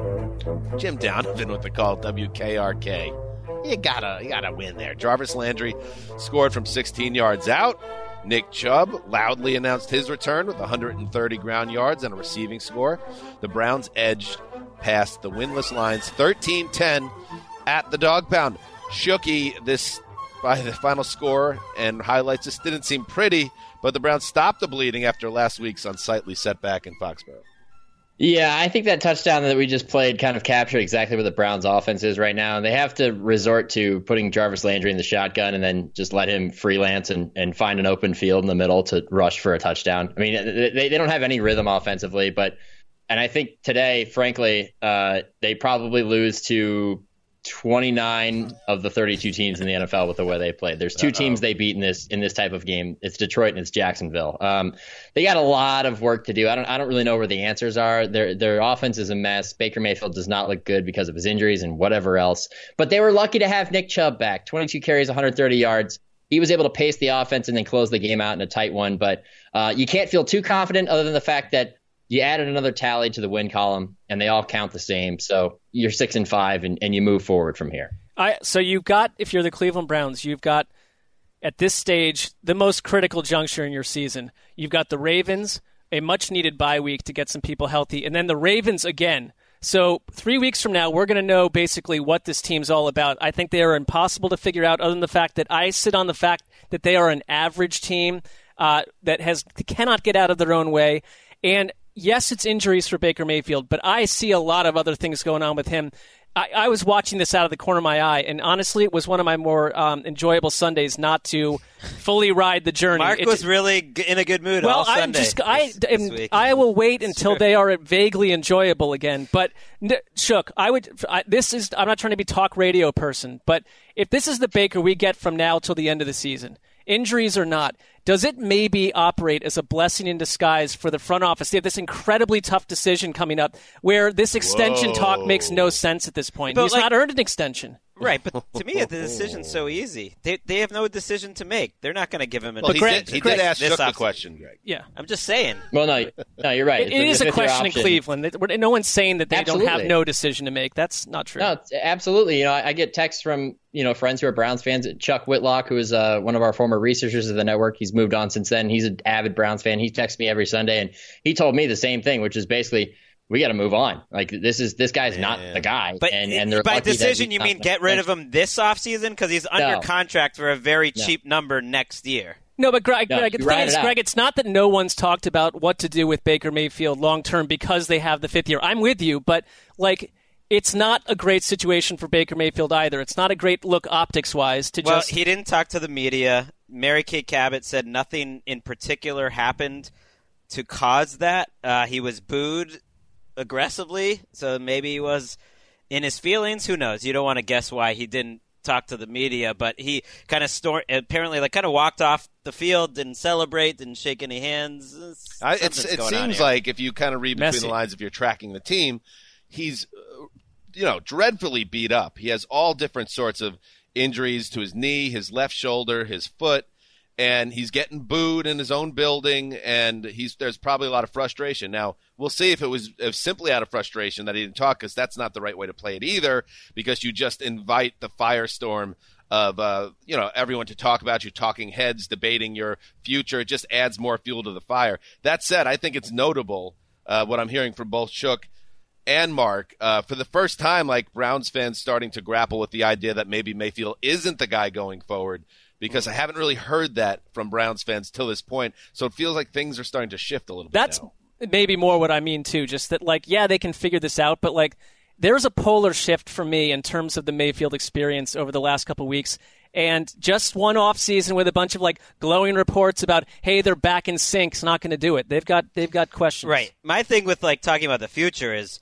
Jim Donovan with the call WKRK. You gotta, you gotta win there. Jarvis Landry scored from 16 yards out. Nick Chubb loudly announced his return with 130 ground yards and a receiving score. The Browns edged past the winless Lions 13 10 at the dog pound. Shooky, this by the final score and highlights, this didn't seem pretty, but the Browns stopped the bleeding after last week's unsightly setback in Foxborough. Yeah, I think that touchdown that we just played kind of captured exactly where the Browns' offense is right now. And they have to resort to putting Jarvis Landry in the shotgun and then just let him freelance and, and find an open field in the middle to rush for a touchdown. I mean, they, they don't have any rhythm offensively, but and I think today, frankly, uh, they probably lose to 29 of the 32 teams in the NFL with the way they played. There's 2 Uh-oh. teams they beat in this in this type of game. It's Detroit and it's Jacksonville. Um, they got a lot of work to do. I don't I don't really know where the answers are. Their their offense is a mess. Baker Mayfield does not look good because of his injuries and whatever else. But they were lucky to have Nick Chubb back. 22 carries, 130 yards. He was able to pace the offense and then close the game out in a tight one. But uh, you can't feel too confident other than the fact that you added another tally to the win column, and they all count the same. So you're six and five, and, and you move forward from here. I so you've got if you're the Cleveland Browns, you've got at this stage the most critical juncture in your season. You've got the Ravens, a much needed bye week to get some people healthy, and then the Ravens again. So three weeks from now, we're going to know basically what this team's all about. I think they are impossible to figure out, other than the fact that I sit on the fact that they are an average team uh, that has cannot get out of their own way. And yes, it's injuries for Baker Mayfield, but I see a lot of other things going on with him. I, I was watching this out of the corner of my eye, and honestly, it was one of my more um, enjoyable Sundays not to fully ride the journey. Mark It- was really g- in a good mood well, all I'm Sunday. just I this- this am- week. I will wait until they are vaguely enjoyable again. But n- Shook, I would. I, this is. I'm not trying to be talk radio person, but if this is the Baker we get from now till the end of the season, injuries or not, does it maybe operate as a blessing in disguise for the front office? They have this incredibly tough decision coming up, where this extension talk makes no sense at this point. But, He's like- not earned an extension. Right, but to me, the decision's so easy. They, they have no decision to make. They're not going to give him an Well, he extension did, he did ask this the question, Greg. Yeah. I'm just saying. Well, no, no, you're right. It, It's a question in. Cleveland. No one's saying that they don't have no decision to make. That's not true. No, absolutely. You know, I, I get texts from you know friends who are Browns fans. Chuck Whitlock, who is uh, one of our former researchers of the network, he's moved on since then. He's an avid Browns fan. He texts me every Sunday, and he told me the same thing, which is basically we got to move on. Like this is this guy's not the guy. But and, and by decision, you mean get rid of him this offseason because he's under No. contract for a very No. cheap number next year. No, but Greg, No, Greg, you the thing it is, out. Greg, it's not that no one's talked about what to do with Baker Mayfield long term because they have the fifth year. I'm with you, but like. It's not a great situation for Baker Mayfield either. It's not a great look optics wise to Well, just he didn't talk to the media. Mary Kay Cabot said nothing in particular happened to cause that. Uh, he was booed aggressively, so maybe he was in his feelings. Who knows? You don't want to guess why he didn't talk to the media, but he kind of stor- apparently like kind of walked off the field, didn't celebrate, didn't shake any hands. I, it's, it seems like if you kind of read between Messy. the lines, if you're tracking the team, he's, uh, you know, dreadfully beat up. He has all different sorts of injuries to his knee, his left shoulder, his foot, and he's getting booed in his own building. And he's there's probably a lot of frustration. Now we'll see if it was if simply out of frustration that he didn't talk, because that's not the right way to play it either. Because you just invite the firestorm of uh, you know everyone to talk about you, talking heads debating your future. It just adds more fuel to the fire. That said, I think it's notable uh, what I'm hearing from both Shook and Mark uh, for the first time. Like Browns fans starting to grapple with the idea that maybe Mayfield isn't the guy going forward. Because I haven't really heard that from Browns fans till this point, so it feels like things are starting to shift a little bit. That's now. maybe more what I mean too. Just that, like, yeah, they can figure this out, but like, there's a polar shift for me in terms of the Mayfield experience over the last couple weeks. And just one off season with a bunch of like glowing reports about, hey, they're back in sync. It's not going to do it. They've got they've got questions. Right. My thing with like talking about the future is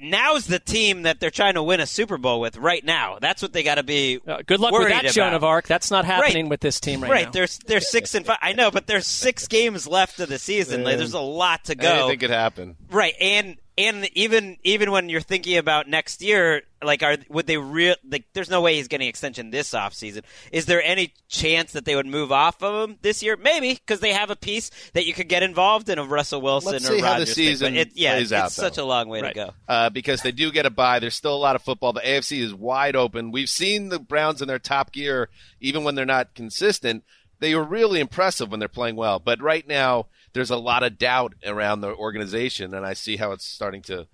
now's the team that they're trying to win a Super Bowl with right now. That's what they got to be. Uh, Good luck with worried that, Joan about. of Arc. That's not happening Right. with this team right, Right, now. Right, there's there's six and five. I know, but there's six games left of the season. Like, there's a lot to go. Anything could happen. Right, and And even even when you're thinking about next year, like, are would they real? Like, there's no way he's getting extension this offseason. Is there any chance that they would move off of him this year? Maybe because they have a piece that you could get involved in of Russell Wilson Let's or see how the Rodgers thing. Season it, yeah, plays it's out, such though. a long way to go. uh, because they do get a bye. There's still a lot of football. The AFC is wide open. We've seen the Browns in their top gear, even when they're not consistent. They were really impressive when they're playing well. But right now, there's a lot of doubt around the organization, and I see how it's starting to,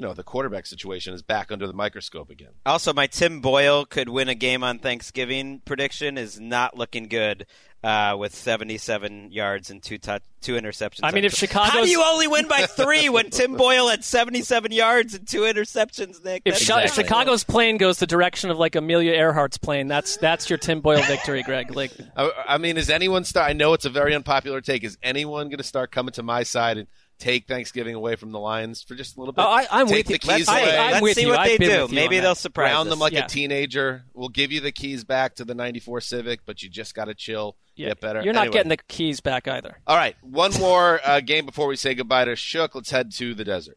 you know, the quarterback situation is back under the microscope again. Also, my Tim Boyle could win a game on Thanksgiving prediction is not looking good uh, with 77 yards and two touch, two interceptions. I mean, if Chicago, how do you only win by three when Tim Boyle had 77 yards and two interceptions, Nick? If, That's Chi- if Chicago's plane goes the direction of like Amelia Earhart's plane, that's that's your Tim Boyle victory, Greg. Like, I, I mean, is anyone start? I know it's a very unpopular take. Is anyone going to start coming to my side and take Thanksgiving away from the Lions for just a little bit? Oh, I- I'm take with the you. keys Let's- I- away. I'm Let's with see you. what I've they do. Maybe they'll that. surprise Ground them like Yeah. a teenager. We'll give you the keys back to the '94 Civic, but you just got to chill, yeah, get better. You're not Anyway. getting the keys back either. All right, one more uh, game before we say goodbye to Shook. Let's head to the desert.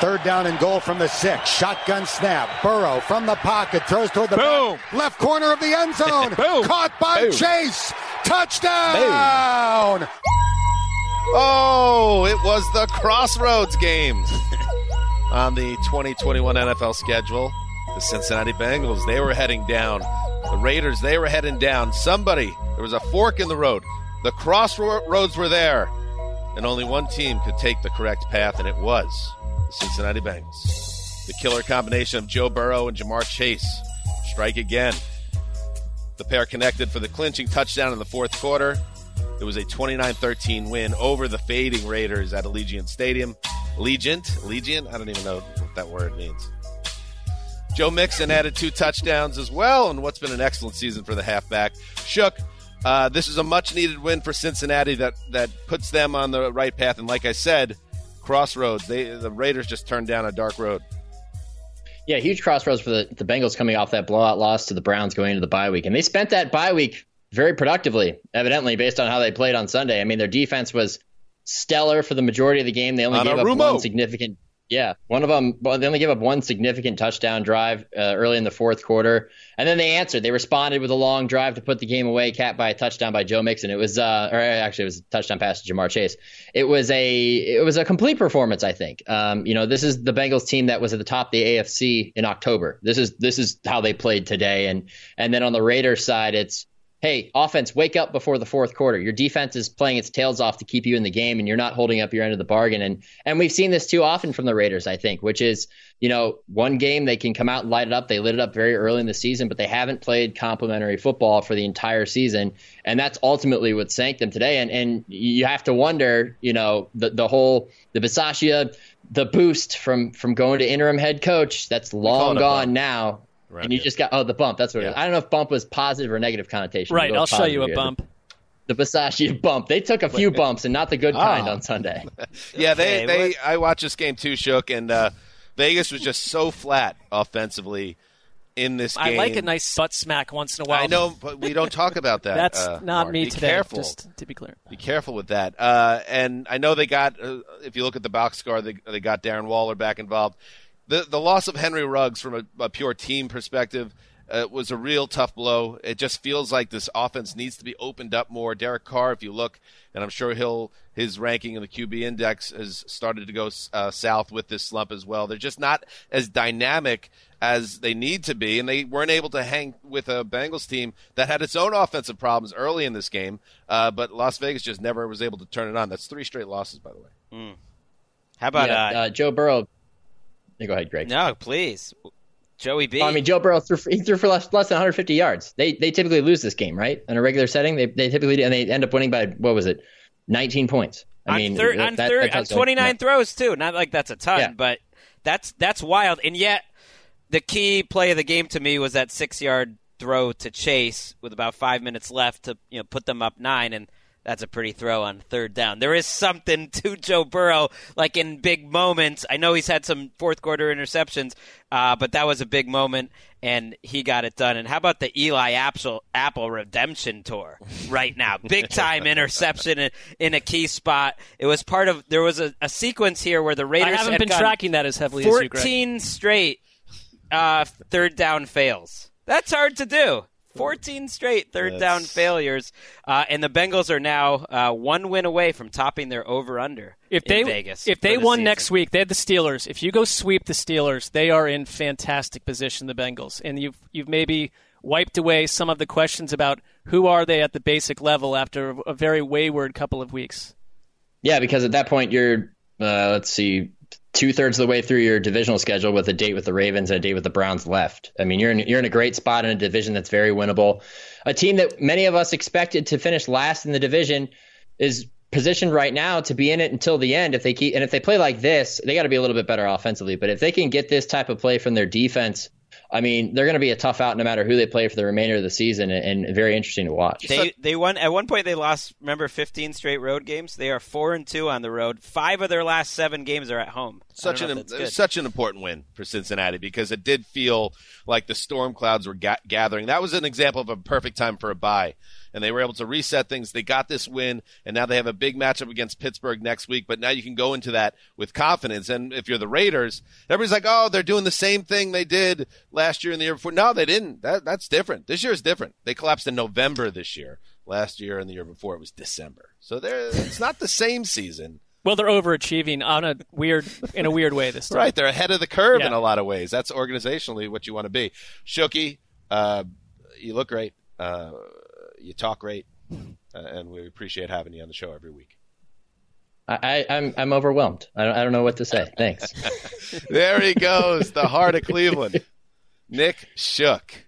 Third down and goal from the six. Shotgun snap. Burrow from the pocket throws toward the back. left corner of the end zone. Caught by Boom. Chase. Touchdown. Oh, it was the Crossroads game on the 2021 NFL schedule. The Cincinnati Bengals, they were heading down. The Raiders, they were heading down. Somebody, there was a fork in the road. The crossroads were there, and only one team could take the correct path, and it was the Cincinnati Bengals. The killer combination of Joe Burrow and Ja'Marr Chase strike again. The pair connected for the clinching touchdown in the fourth quarter. It was a 29 13 win over the fading Raiders at Allegiant Stadium. Allegiant? Allegiant? I don't even know what that word means. Joe Mixon added two touchdowns as well and what's been an excellent season for the halfback. Shook, uh, this is a much needed win for Cincinnati that, that puts them on the right path. And like I said, crossroads. They the Raiders just turned down a dark road. Yeah, huge crossroads for the, the Bengals coming off that blowout loss to the Browns going into the bye week. And they spent that bye week very productively, evidently, based on how they played on Sunday. I mean, their defense was stellar for the majority of the game. They only gave up one significant. Yeah, one of them. Well, they only gave up one significant touchdown drive uh, early in the fourth quarter, and then they answered. They responded with a long drive to put the game away, capped by a touchdown by Joe Mixon. It was, uh, or actually, it was a touchdown pass to Ja'Marr Chase. It was a, it was a complete performance. I think. Um, you know, this is the Bengals team that was at the top of the AFC in October. This is this is how they played today, and and then on the Raiders side, it's hey, offense, wake up before the fourth quarter. Your defense is playing its tails off to keep you in the game, and you're not holding up your end of the bargain. And and we've seen this too often from the Raiders, I think, which is you know one game they can come out and light it up. They lit it up very early in the season, but they haven't played complementary football for the entire season, and that's ultimately what sank them today. And and you have to wonder, you know, the the whole the Bisaccia, the boost from from going to interim head coach, that's long gone bump. Now. and you just got oh the bump. That's what it is. I don't know if bump was positive or negative connotation. Right, I'll show you a here. bump. The Bisaccia bump. They took a few bumps and not the good kind Ah. on Sunday. Yeah, they, Okay, they I watched this game too, Shook, and uh, Vegas was just so flat offensively in this game. I like a nice butt smack once in a while. I know, but we don't talk about that. That's uh, not Mark. me Be today. Careful. Just to be clear. Be careful with that. Uh, and I know they got. Uh, if you look at the box score, they they got Darren Waller back involved. The the loss of Henry Ruggs from a, a pure team perspective. Uh, was a real tough blow. It just feels like this offense needs to be opened up more. Derek Carr, if you look, and I'm sure he'll his ranking in the QB index has started to go uh, south with this slump as well. They're just not as dynamic as they need to be, and they weren't able to hang with a Bengals team that had its own offensive problems early in this game. Uh, but Las Vegas just never was able to turn it on. That's three straight losses, by the way. How about Yeah, uh, uh, Joe Burrow? Go ahead, Greg. no, please, Joey B. I mean, Joe Burrow threw for, he threw for less, less than 150 yards. They they typically lose this game, right? In a regular setting, they they typically do, and they end up winning by what was it, 19 points. I on, mean, thir- that- on, thir- that on tells you- 29 yeah. throws too. Not like that's a ton, Yeah. but that's that's wild. And yet, the key play of the game to me was that six yard throw to Chase with about five minutes left to you know put them up nine. And that's a pretty throw on third down. There is something to Joe Burrow, like in big moments. I know he's had some fourth quarter interceptions, uh, but that was a big moment, and he got it done. And how about the Eli Apple, Apple redemption tour right now? Big time interception in, in a key spot. It was part of. There was a, a sequence here where the Raiders I haven't had been tracking that as heavily as you, Greg. 14 straight uh, third down fails. That's hard to do. 14 straight third That's- down failures, uh, and the Bengals are now uh, one win away from topping their over/under If in they Vegas. if they the won season. next week, they had the Steelers. If you go sweep the Steelers, they are in fantastic position. The Bengals, and you've you've maybe wiped away some of the questions about who are they at the basic level after a very wayward couple of weeks. Yeah, because at that point you're uh, let's see, two thirds of the way through your divisional schedule with a date with the Ravens and a date with the Browns left. I mean, you're in you're in a great spot in a division that's very winnable. A team that many of us expected to finish last in the division is positioned right now to be in it until the end. If they keep and if they play like this, they got to be a little bit better offensively. But if they can get this type of play from their defense. I mean, they're going to be a tough out no matter who they play for the remainder of the season, and, and very interesting to watch. They they won at one point. They lost. Remember, 15 straight road games. They are four and two on the road. Five of their last seven games are at home. Such an know if that's it was good. such an important win for Cincinnati because it did feel like the storm clouds were ga- gathering. That was an example of a perfect time for a bye, and they were able to reset things. They got this win, and now they have a big matchup against Pittsburgh next week. But now you can go into that with confidence. And if you're the Raiders, everybody's like, "Oh, they're doing the same thing they did last year and the year before." No, they didn't. That that's different. This year is different. They collapsed in November this year. Last year and the year before it was December. So there, it's not the same season. Well, they're overachieving on a weird in a weird way this time. Right, they're ahead of the curve Yeah. in a lot of ways. That's organizationally what you want to be. Shooky, uh, you look great. Uh, you talk great, uh, and we appreciate having you on the show every week. I, I, I'm I'm overwhelmed. I don't, I don't know what to say. Thanks. there he goes, the heart of Cleveland, Nick Shook.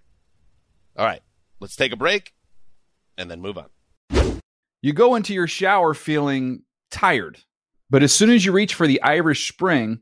All right, let's take a break, and then move on. You go into your shower feeling tired, but as soon as you reach for the Irish Spring,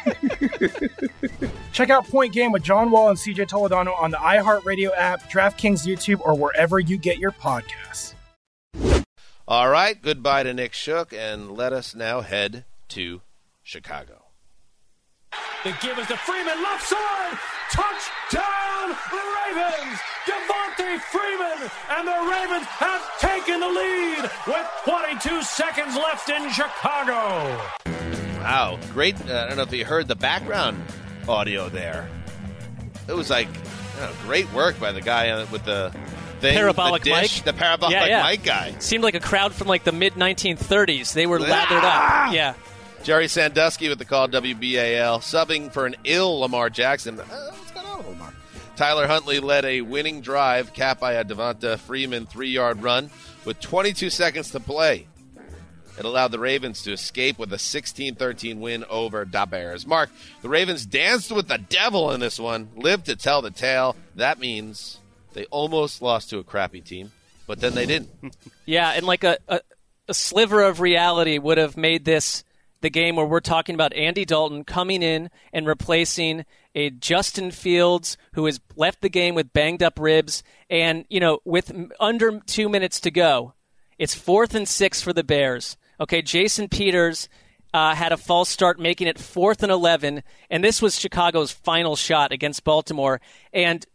Check out Point Game with John Wall and CJ Toledano on the iHeartRadio app, DraftKings YouTube, or wherever you get your podcasts. All right, goodbye to Nick Shook, and let us now head to Chicago. The give is to Freeman, left side, touchdown, The Ravens! Devonta Freeman and the Ravens have taken the lead with 22 seconds left in Chicago. Wow, great! Uh, I don't know if you heard the background audio there. It was like you know, great work by the guy uh, with the thing, Parabolic the dish, mic? the parabolic yeah, yeah. mic guy. Seemed like a crowd from like the mid 1930s. They were lathered Ah! up. Yeah. Gerry Sandusky with the call WBAL, subbing for an ill Lamar Jackson. Uh, what's going on with Lamar? Tyler Huntley led a winning drive, capped by a Devonta Freeman three-yard run with 22 seconds to play. It allowed the Ravens to escape with a 16-13 win over the Bears. Mark, the Ravens danced with the devil in this one, lived to tell the tale. That means they almost lost to a crappy team, but then they didn't. Yeah, and like a, a, a sliver of reality would have made this the game where we're talking about Andy Dalton coming in and replacing a Justin Fields who has left the game with banged up ribs. And, you know, with under two minutes to go, it's fourth and six for the Bears. Okay, Jason Peters uh, had a false start, making it fourth and 11. And this was Chicago's final shot against Baltimore. And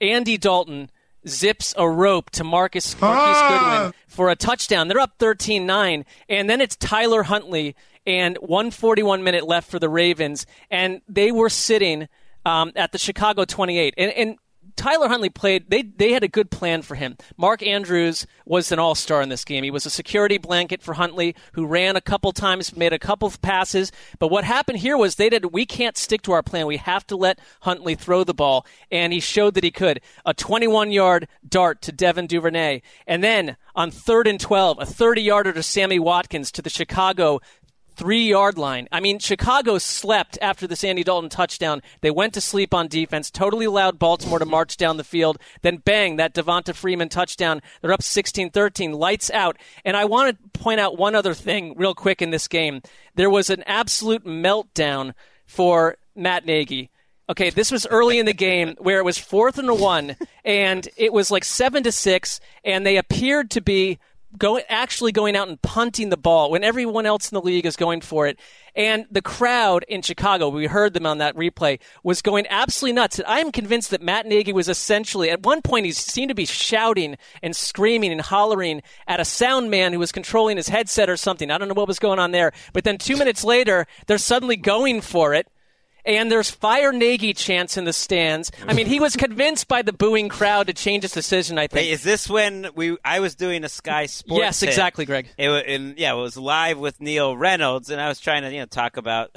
Andy Dalton zips a rope to Marcus Marquise Goodwin for a touchdown. They're up 13-9, and then it's Tyler Huntley and 141 minute left for the Ravens, and they were sitting um, at the Chicago 28. And, and Tyler Huntley played. They they had a good plan for him. Mark Andrews was an all star in this game. He was a security blanket for Huntley, who ran a couple times, made a couple of passes. But what happened here was they did. We can't stick to our plan. We have to let Huntley throw the ball, and he showed that he could. A 21 yard dart to Devin Duvernay, and then on third and 12, a 30 yarder to Sammy Watkins to the Chicago three yard line. I mean, Chicago slept after the Sandy Dalton touchdown. They went to sleep on defense, totally allowed Baltimore to march down the field. Then bang, that Devonta Freeman touchdown. They're up 16 13, lights out. And I want to point out one other thing real quick in this game. There was an absolute meltdown for Matt Nagy. Okay, this was early in the game where it was fourth and one, and it was like seven to six, and they appeared to be going actually going out and punting the ball when everyone else in the league is going for it. And the crowd in Chicago, we heard them on that replay, was going absolutely nuts. I am convinced that Matt Nagy was essentially, at one point, he seemed to be shouting and screaming and hollering at a sound man who was controlling his headset or something. I don't know what was going on there. But then two minutes later, they're suddenly going for it and there's fire Nagy chants in the stands. I mean, he was convinced by the booing crowd to change his decision. I think. Hey, is this when we? I was doing a Sky Sports. Yes, hit. exactly, Greg. It was, and yeah, it was live with Neil Reynolds, and I was trying to you know talk about.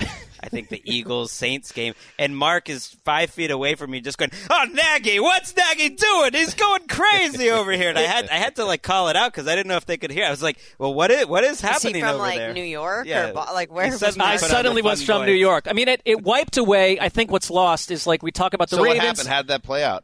I think the Eagles Saints game, and Mark is five feet away from me, just going, "Oh, Nagy, what's Nagy doing? He's going crazy over here." And I had I had to like call it out because I didn't know if they could hear. I was like, "Well, what is what is Is happening he from over like there?" New York Yeah. or like where? He suddenly I suddenly was from voice. New York. I mean, it, it wiped away. I think what's lost is like we talk about the so what happened? How did that play out?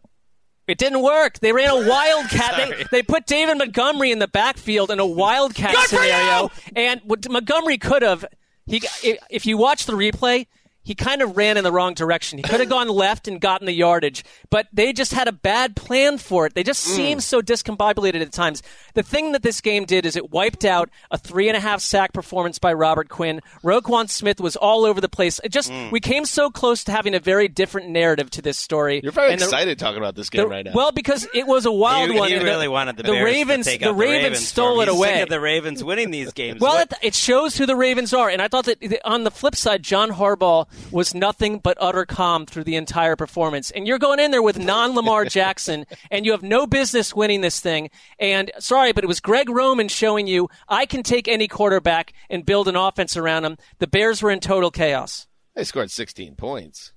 It didn't work. They ran a wildcat. they, they put David Montgomery in the backfield in a wildcat Good scenario, and Montgomery could have. He, if you watch the replay, he kind of ran in the wrong direction. He could have gone left and gotten the yardage, but they just had a bad plan for it. They just Mm. seemed so discombobulated at times. The thing that this game did is it wiped out a three and a half sack performance by Robert Quinn. Roquan Smith was all over the place. It just Mm. we came so close to having a very different narrative to this story. You're very And the- excited talking about this game the- right now. Well, because it was a wild He, one. he really the, wanted the, the Bears Ravens. To take the out Ravens, Ravens stole for it him. Sick away. of the Ravens winning these games. Well, it, it shows who the Ravens are, and I thought that on the flip side, John Harbaugh was nothing but utter calm through the entire performance. And you're going in there with non-Lamar Jackson, and you have no business winning this thing. And sorry, but it was Greg Roman showing you I can take any quarterback and build an offense around him. The Bears were in total chaos. They scored 16 points.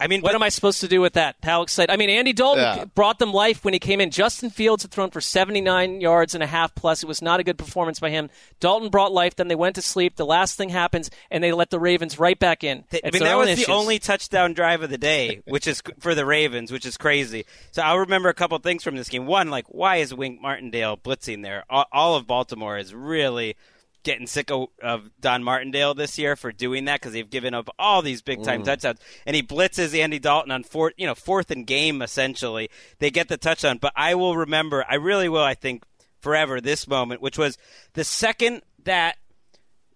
I mean, what am I supposed to do with that? How excited! I mean, Andy Dalton Yeah. brought them life when he came in. Justin Fields had thrown for 79 yards and a half plus. It was not a good performance by him. Dalton brought life. Then they went to sleep. The last thing happens, and they let the Ravens right back in. I mean, that was issues. the only touchdown drive of the day, which is for the Ravens, which is crazy. So I'll remember a couple things from this game. One, like, why is Wink Martindale blitzing there? All, all of Baltimore is really getting sick of, of Don Martindale this year for doing that because they've given up all these big time Mm. touchdowns, and he blitzes Andy Dalton on fourth, you know, fourth and game essentially. They get the touchdown, but I will remember, I really will, I think, forever this moment, which was the second that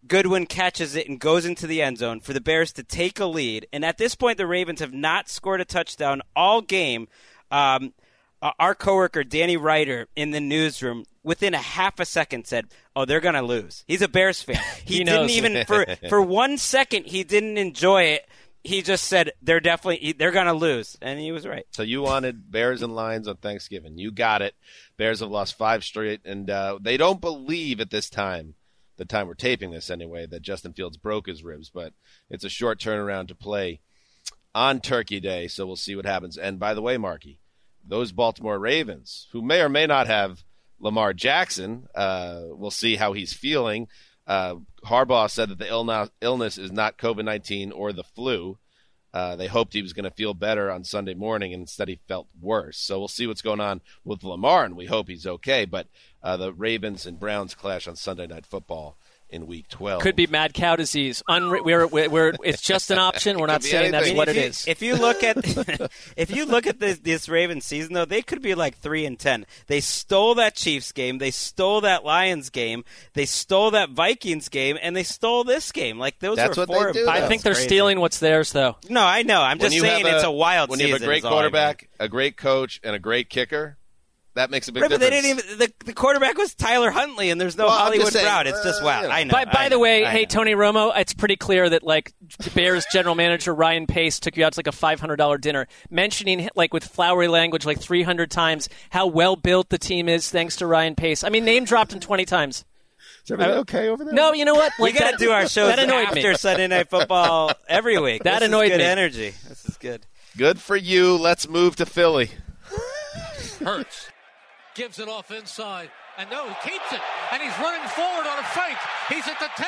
Goodwin catches it and goes into the end zone for the Bears to take a lead. And at this point, the Ravens have not scored a touchdown all game. Um, uh, our coworker Danny Ryder in the newsroom, within a half a second, said, "Oh, they're gonna lose." He's a Bears fan. He, He didn't even for for one second he didn't enjoy it. He just said, "They're definitely they're gonna lose," and he was right. So you wanted Bears and Lions on Thanksgiving. You got it. Bears have lost five straight, and uh, they don't believe at this time, the time we're taping this anyway, that Justin Fields broke his ribs, but it's a short turnaround to play on Turkey Day, so we'll see what happens. And by the way, Marky, those Baltimore Ravens, who may or may not have Lamar Jackson, uh, we'll see how he's feeling. Uh, Harbaugh said that the illness, is not COVID 19 or the flu. Uh, they hoped he was going to feel better on Sunday morning, and instead he felt worse. So we'll see what's going on with Lamar, and we hope he's okay. But uh, the Ravens and Browns clash on Sunday Night Football in Week 12. Could be mad cow disease. Unre- we're, we're, we're, it's just an option. We're not be saying that's anything. what if it you, is. If you look at if you look at this this Ravens season though, they could be like three and ten. They stole that Chiefs game, they stole that Lions game, they stole that Vikings game, and they stole this game. Like those That's were what they four. do, I though. think they're Crazy. stealing what's theirs, though. No, I know. I'm When just saying have it's a wild season. When you have a great is all I mean. quarterback, a great coach, and a great kicker, that makes a big Right, but they didn't even. The, the quarterback was Tyler Huntley, and there's no Well, Hollywood just saying, Brown. It's just uh, wild. you know. I know. By, by I the know, way, I hey know. Tony Romo, it's pretty clear that like Bears general manager Ryan Pace took you out to like a five hundred dollar dinner, mentioning like with flowery language like three hundred times how well built the team is thanks to Ryan Pace. I mean, name dropped him twenty times. Is everything okay over there? No, you know what? we got to do our shows that annoyed after me. Sunday Night Football every week. That This is annoyed good me. energy. This is good. Good for you. Let's move to Philly. Hurts gives it off inside. And no, he keeps it. And he's running forward on a fake. He's at the 10.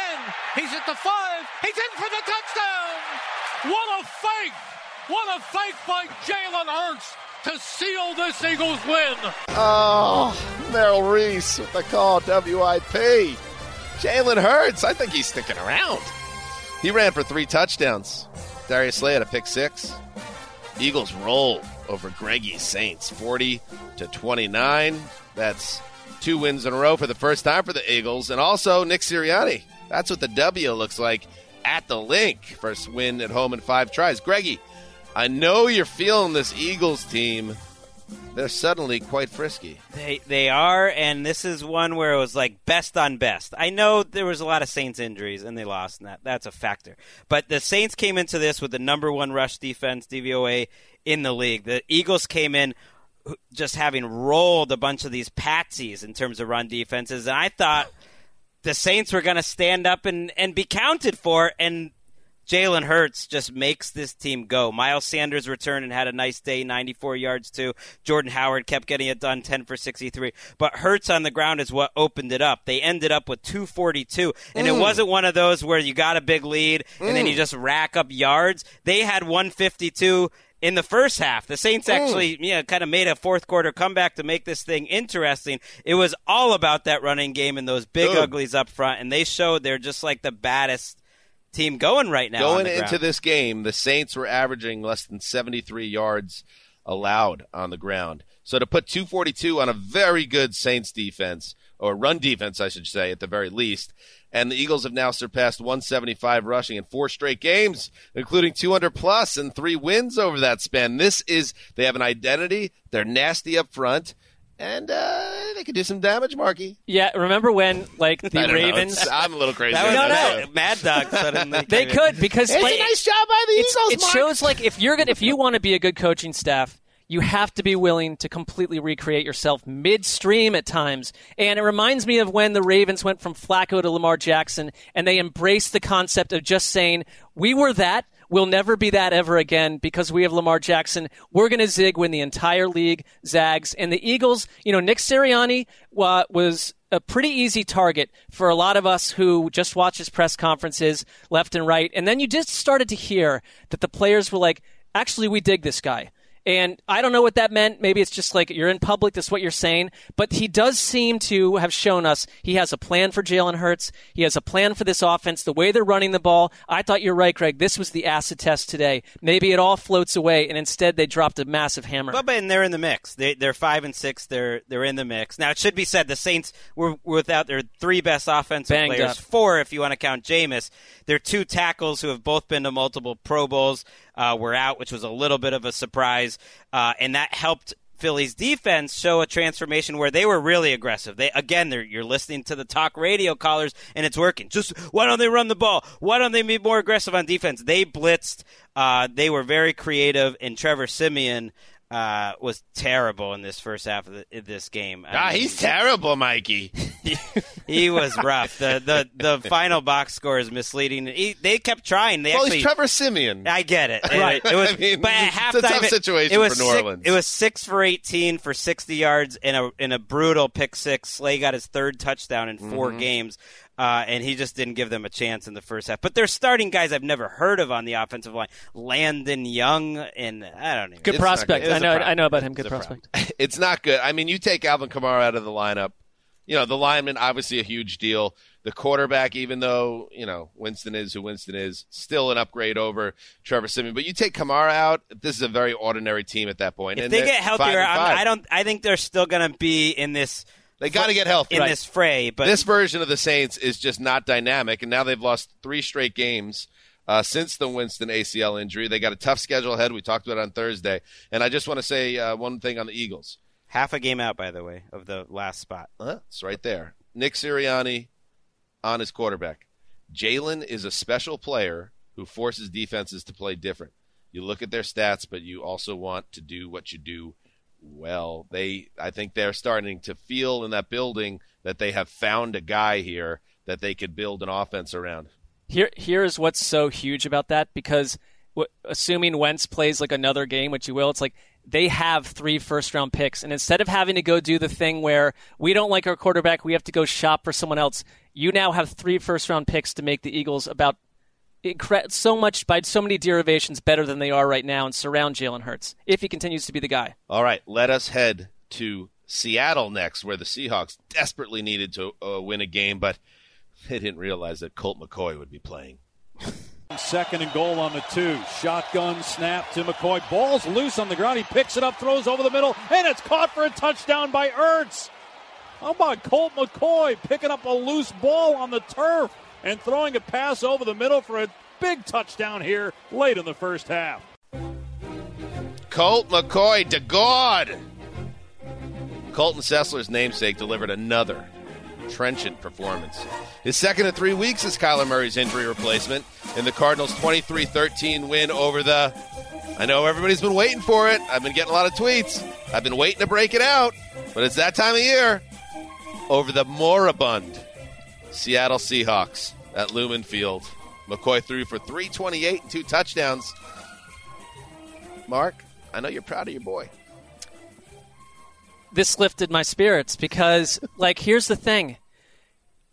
He's at the 5. He's in for the touchdown. What a fake. What a fake by Jalen Hurts to seal this Eagles win. Oh, Merrill Reese with the call, WIP. Jalen Hurts, I think he's sticking around. He ran for three touchdowns. Darius Slay had a pick six. Eagles roll over Greggy Saints, 40 to 29. That's two wins in a row for the first time for the Eagles. And also Nick Sirianni. That's what the W looks like at the Linc. First win at home in five tries. Greggy, I know you're feeling this Eagles team. They're suddenly quite frisky. They they are, and this is one where it was like best on best. I know there was a lot of Saints injuries, and they lost, and that that's a factor. But the Saints came into this with the number one rush defense DVOA in the league. The Eagles came in just having rolled a bunch of these patsies in terms of run defenses, and I thought the Saints were going to stand up and and be counted for, and Jalen Hurts just makes this team go. Miles Sanders returned and had a nice day, 94 yards too. Jordan Howard kept getting it done, 10 for 63. But Hurts on the ground is what opened it up. They ended up with 242, and it Mm. wasn't one of those where you got a big lead and then Mm. you just rack up yards. They had 152 in the first half. The Saints Mm. actually, you know, kind of made a fourth quarter comeback to make this thing interesting. It was all about that running game and those big Good. uglies up front, and they showed they're just like the baddest team going right now. Going into this game, the Saints were averaging less than 73 yards allowed on the ground. So to put 242 on a very good Saints defense, or run defense, I should say, at the very least, and the Eagles have now surpassed 175 rushing in four straight games, including 200 plus and three wins over that span. This is, they have an identity. They're nasty up front. And uh, they could do some damage, Marky. Yeah, remember when like the. Ravens? I'm a little crazy. That was No, no. Mad- Mad Dog suddenly. They could because It's like, a nice job by the Eagles, It Mark. shows like if you're gonna if you want to be a good coaching staff, you have to be willing to completely recreate yourself midstream at times. And it reminds me of when the Ravens went from Flacco to Lamar Jackson, and they embraced the concept of just saying, "We were that." We'll never be that ever again because we have Lamar Jackson. We're going to zig when the entire league zags. And the Eagles, you know, Nick Sirianni uh, was a pretty easy target for a lot of us who just watch his press conferences left and right. And then you just started to hear that the players were like, actually, we dig this guy. And I don't know what that meant. Maybe it's just like you're in public, that's what you're saying. But he does seem to have shown us he has a plan for Jalen Hurts. He has a plan for this offense, the way they're running the ball. I thought you're right, Greg. This was the acid test today. Maybe it all floats away, and instead they dropped a massive hammer. But, but and they're in the mix. They, they're five and six. They're they're in the mix. Now it should be said the Saints were without their three best offensive Banged players, up. four if you want to count Jameis. Their two tackles who have both been to multiple Pro Bowls uh, were out, which was a little bit of a surprise, uh, and that helped. Philly's defense show a transformation where they were really aggressive. They again, you're listening to the talk radio callers, and it's working. Just why don't they run the ball? Why don't they be more aggressive on defense? They blitzed. Uh, they were very creative, and Trevor Siemian uh, was terrible in this first half of the, this game. I Ah, mean, he's terrible, Mikey. he was rough. The the the final box score is misleading. He, they kept trying. They well, actually, he's Trevor Siemian. I get it. Right. It, was, I mean, but at it's halftime, a tough it- situation it was for New six, Orleans. It was six for eighteen for sixty yards in a in a brutal pick six. Slay got his third touchdown in 4 Mhm. games, uh, and he just didn't give them a chance in the first half. But they're starting guys I've never heard of on the offensive line: Landon Young and I don't even. Good prospect. good. I know. problem. I know about him. Good prospect. it's not good. I mean, you take Alvin Kamara out of the lineup. You know, the lineman obviously a huge deal. The quarterback, even though you know Winston is who Winston is, still an upgrade over Trevor Siemian. But you take Kamara out, this is a very ordinary team at that point. If And they get healthier, and I'm, five. I don't. I think they're still going to be in this. They got to get healthy in this fray. But this version of the Saints is just not dynamic, and now they've lost three straight games uh, since the Winston ACL injury. They got a tough schedule ahead. We talked about it on Thursday, and I just want to say uh, one thing on the Eagles. half a game out, by the way, of the last spot. Uh, it's right there. Nick Sirianni on his quarterback. Jalen is a special player who forces defenses to play different. You look at their stats, but you also want to do what you do well. They, I think, they're starting to feel in that building that they have found a guy here that they could build an offense around. Here, here's what's so huge about that because w- assuming Wentz plays like another game, which he will, it's like they have three first round picks, and instead of having to go do the thing where we don't like our quarterback, we have to go shop for someone else. You now have three first round picks to make the Eagles about incre- so much by so many derivations better than they are right now, and surround Jalen Hurts if he continues to be the guy. All right, let us head to Seattle next, where the Seahawks desperately needed to uh, win a game, but they didn't realize that Colt McCoy would be playing. Second and goal on the two. Shotgun snap to McCoy. Ball's loose on the ground. He picks it up, throws over the middle, and it's caught for a touchdown by Ertz. How about Colt McCoy picking up a loose ball on the turf and throwing a pass over the middle for a big touchdown here late in the first half? Colt McCoy to God. Colton Sessler's namesake delivered another trenchant performance. His second in three weeks is Kyler Murray's injury replacement in the Cardinals' 23 13 win over the. I know everybody's been waiting for it. I've been getting a lot of tweets. I've been waiting to break it out, but it's that time of year. Over the moribund Seattle Seahawks at Lumen Field. McCoy threw for 328 and two touchdowns. Mark, I know you're proud of your boy. this lifted my spirits because, like, here's the thing.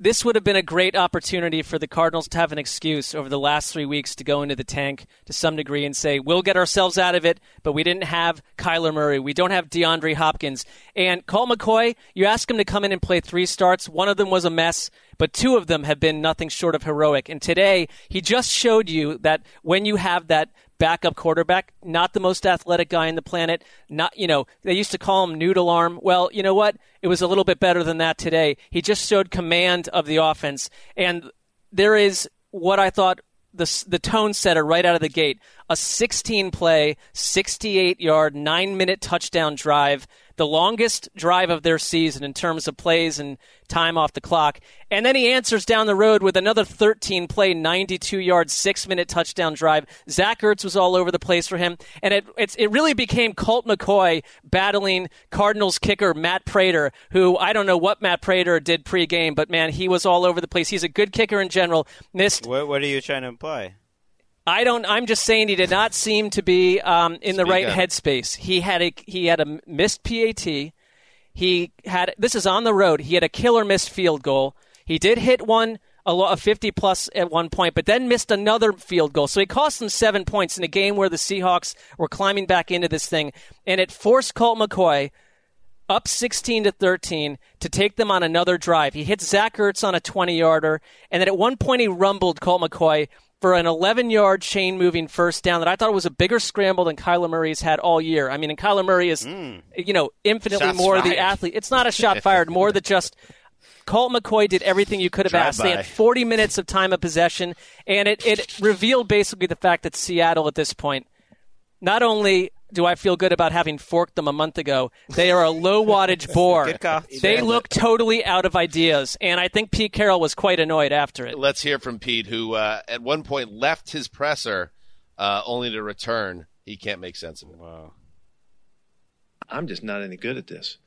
This would have been a great opportunity for the Cardinals to have an excuse over the last three weeks to go into the tank to some degree and say, we'll get ourselves out of it, but we didn't have Kyler Murray. We don't have DeAndre Hopkins. And Colt McCoy, you ask him to come in and play three starts. One of them was a mess, but two of them have been nothing short of heroic. And today, he just showed you that when you have that backup quarterback, not the most athletic guy on the planet. Not, you know, they used to call him noodle arm. Well, you know what? It was a little bit better than that today. He just showed command of the offense. And there is what I thought the, the tone setter right out of the gate a 16 play, 68 yard, nine minute touchdown drive, the longest drive of their season in terms of plays and time off the clock. And then he answers down the road with another 13 play, 92 yard, six minute touchdown drive. Zach Ertz was all over the place for him. And it, it really became Colt McCoy battling Cardinals kicker Matt Prater, who I don't know what Matt Prater did pregame, but man, he was all over the place. He's a good kicker in general. Missed What, what are you trying to imply? I don't. I'm just saying he did not seem to be um, in the Speak right up. headspace. He had a he had a missed PAT. He had this is on the road. He had a killer missed field goal. He did hit one a, a 50 plus at one point, but then missed another field goal. So he cost them seven points in a game where the Seahawks were climbing back into this thing, and it forced Colt McCoy up 16 to 13 to take them on another drive. He hit Zach Ertz on a 20 yarder, and then at one point he rumbled Colt McCoy for an 11 yard chain moving first down that I thought was a bigger scramble than Kyler Murray's had all year. I mean, and Kyler Murray is, hmm. you know, infinitely Shots more the athlete. It's not a shot fired, more than just. Colt McCoy did everything you could have Drive asked. They had 40 minutes of time of possession, and it, it revealed basically the fact that Seattle at this point not only do I feel good about having forked them a month ago, they are a low wattage bore. They look totally out of ideas, and I think Pete Carroll was quite annoyed after it. Let's hear from Pete, who uh, at one point left his presser uh, only to return. He can't make sense of it. Wow. I'm just not any good at this.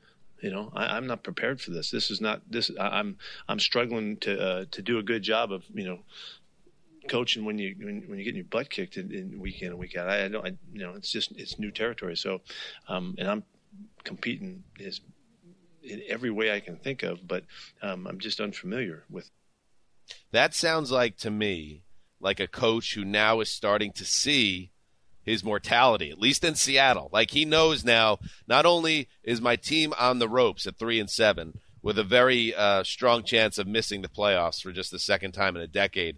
You know, I, I'm not prepared for this. This is not this. I, I'm I'm struggling to uh, to do a good job of you know coaching when you when, when you get your butt kicked in, in week in and week out. I, I don't. I, you know, it's just it's new territory. So, um, and I'm competing is in every way I can think of, but um, I'm just unfamiliar with. That sounds like to me like a coach who now is starting to see his mortality, at least in Seattle. Like he knows now, not only is my team on the ropes at three and seven with a very uh, strong chance of missing the playoffs for just the second time in a decade,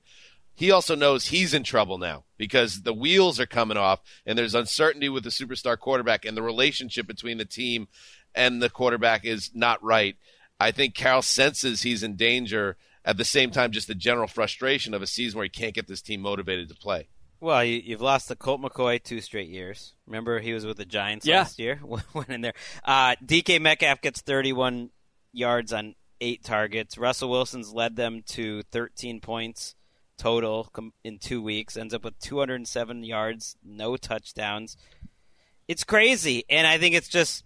he also knows he's in trouble now because the wheels are coming off and there's uncertainty with the superstar quarterback and the relationship between the team and the quarterback is not right. I think Carroll senses he's in danger. At the same time, just the general frustration of a season where he can't get this team motivated to play. Well, you, you've lost the Colt McCoy two straight years. Remember, he was with the Giants Yeah. last year. Went in there. Uh, DK Metcalf gets 31 yards on eight targets. Russell Wilson's led them to 13 points total in two weeks. Ends up with 207 yards, no touchdowns. It's crazy, and I think it's just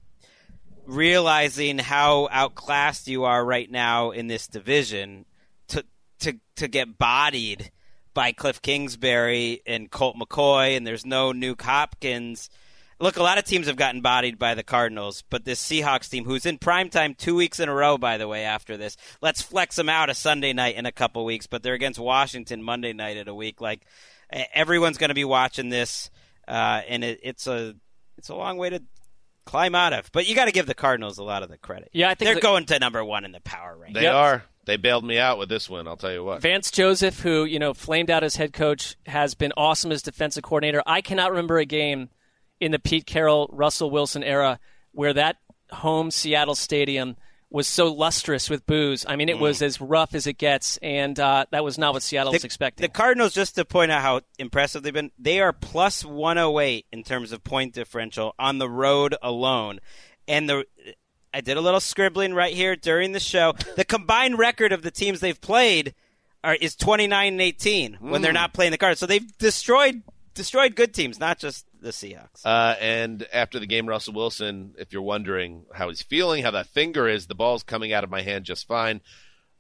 realizing how outclassed you are right now in this division to to to get bodied by Cliff Kingsbury and Colt McCoy, and there's no Nuke Hopkins. Look, a lot of teams have gotten bodied by the Cardinals, but this Seahawks team, who's in prime time two weeks in a row, by the way, after this, let's flex them out a Sunday night in a couple weeks, but they're against Washington Monday night in a week. Like everyone's going to be watching this, uh, and it, it's a it's a long way to climb out of. But you got to give the Cardinals a lot of the credit. Yeah, I think they're the- going to number one in the power rank. They are. They bailed me out with this one. I'll tell you what. Vance Joseph, who you know flamed out as head coach, has been awesome as defensive coordinator. I cannot remember a game in the Pete Carroll, Russell Wilson era where that home Seattle stadium was so lustrous with boos. I mean, it was as rough as it gets, and uh, that was not what Seattle was expecting. The Cardinals, just to point out how impressive they've been, they are plus 108 in terms of point differential on the road alone. And the I did a little scribbling right here during the show. The combined record of the teams they've played are, is 29 and 18 when they're Mm. not playing the Cardinals. So they've destroyed destroyed good teams, not just the Seahawks. Uh, and after the game, Russell Wilson, if you're wondering how he's feeling, how that finger is, the ball's coming out of my hand just fine.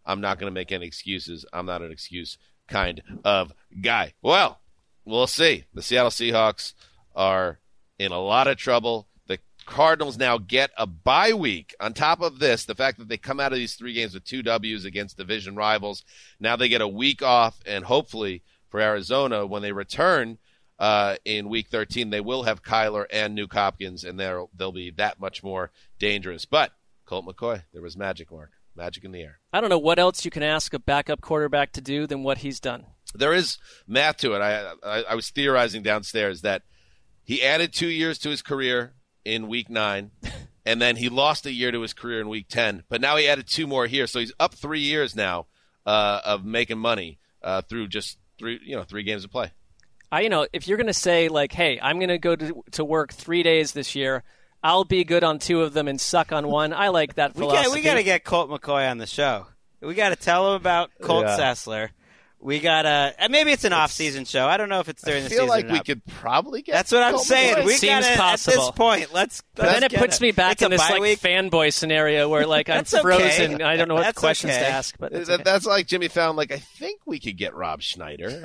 I'm not going to make any excuses. I'm not an excuse kind of guy. Well, we'll see. The Seattle Seahawks are in a lot of trouble. The Cardinals now get a bye week. On top of this, the fact that they come out of these three games with two W's against division rivals, now they get a week off, and hopefully for Arizona, when they return uh, in Week 13, they will have Kyler and Nuke Hopkins, and they'll they'll be that much more dangerous. But Colt McCoy, there was magic, Mark, magic in the air. I don't know what else you can ask a backup quarterback to do than what he's done. There is math to it. I, I I was theorizing downstairs that he added two years to his career in Week Nine, and then he lost a year to his career in Week Ten. But now he added two more here, so he's up three years now uh, of making money uh, through just three you know three games of play. I, you know, if you're going to say like, "Hey, I'm going to go to to work three days this year," I'll be good on two of them and suck on one. I like that We philosophy. got we got to get Colt McCoy on the show. We got to tell him about Colt Yeah. Sessler. We got to uh, maybe it's an off-season show. I don't know if it's during I the season. I feel like or we could probably get. That's what I'm saying. McCoy. We Seems got possible. at this point. Let's. But let's then it get puts me back It's in this like week. fanboy scenario where like I'm That's okay. frozen. I don't know what That's questions okay. to ask. But it's That- okay. That's like Jimmy Fallon. Like I think we could get Rob Schneider.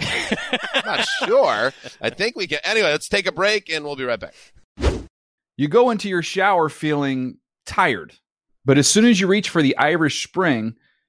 I'm not sure. I think we can. Anyway, let's take a break and we'll be right back. You go into your shower feeling tired, but as soon as you reach for the Irish Spring,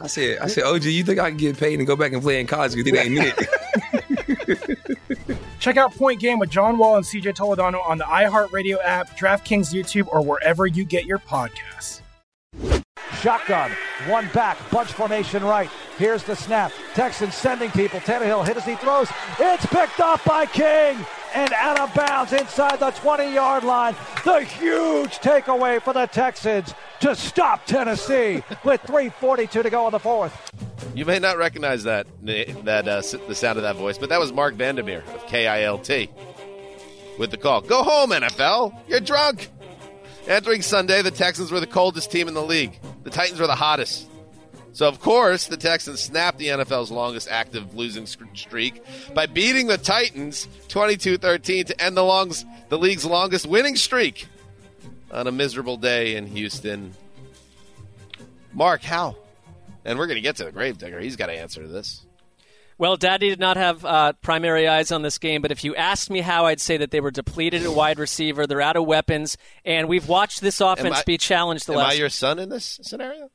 I said, I said, OG, you think I can get paid and go back and play in college because it ain't it? Check out Point Game with John Wall and CJ Toledano on the iHeartRadio app, DraftKings YouTube, or wherever you get your podcasts. Shotgun, one back, bunch formation right. Here's the snap. Texans sending people. Tannehill hit as he throws. It's picked up by King and out of bounds inside the 20 yard line. The huge takeaway for the Texans to stop Tennessee with 3.42 to go in the fourth. You may not recognize that that uh, the sound of that voice, but that was Marc Vandermeer of KILT with the call. Go home, NFL. You're drunk. Entering Sunday, the Texans were the coldest team in the league. The Titans were the hottest. So, of course, the Texans snapped the NFL's longest active losing streak by beating the Titans 22 13 to end the, longs, the league's longest winning streak on a miserable day in Houston. Mark, how? And we're going to get to the Gravedigger. He's got to answer to this. Well, Daddy did not have uh, primary eyes on this game, but if you asked me how, I'd say that they were depleted at wide receiver. They're out of weapons, and we've watched this offense I- be challenged the Am last. I your son in this scenario?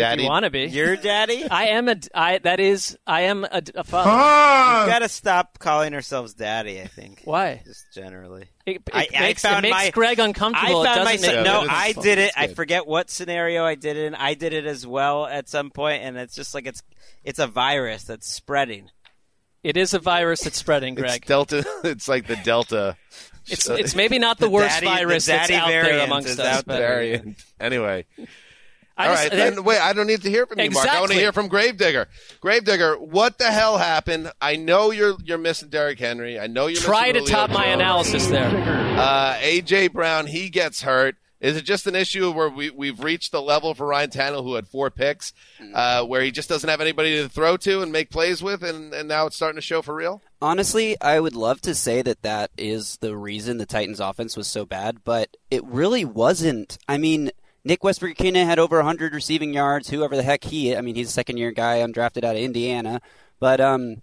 If Daddy, you want to be Your daddy? I am a. I that is. I am a, a father. We've got to stop calling ourselves daddy. I think. Why? Just generally. It, it I, I makes, found it makes my, Greg uncomfortable. I found it doesn't myself. make, no, I it's did it. I forget what scenario I did it in. I did it as well at some point, and it's just like it's it's a virus that's spreading. It is a virus that's spreading, Greg. it's Greg. Delta. It's like the Delta. It's it's maybe not the, The worst daddy- the virus that's out there amongst is us. out but- variant. Anyway. I All just- right, then wait. I don't need to hear from you, Mark. I want to hear from Gravedigger. Gravedigger, what the hell happened? I know you're you're missing Derrick Henry. I know you're Try missing to Julio top my analysis there. Uh, AJ Brown, he gets hurt. Is it just an issue where we, we've reached the level for Ryan Tannehill, who had four picks, uh, where he just doesn't have anybody to throw to and make plays with, and, and now it's starting to show for real? Honestly, I would love to say that that is the reason the Titans' offense was so bad, but it really wasn't. I mean, Nick Westbrook-Ikhine had over 100 receiving yards. Whoever the heck he, I mean, he's a second-year guy, undrafted out of Indiana, but um,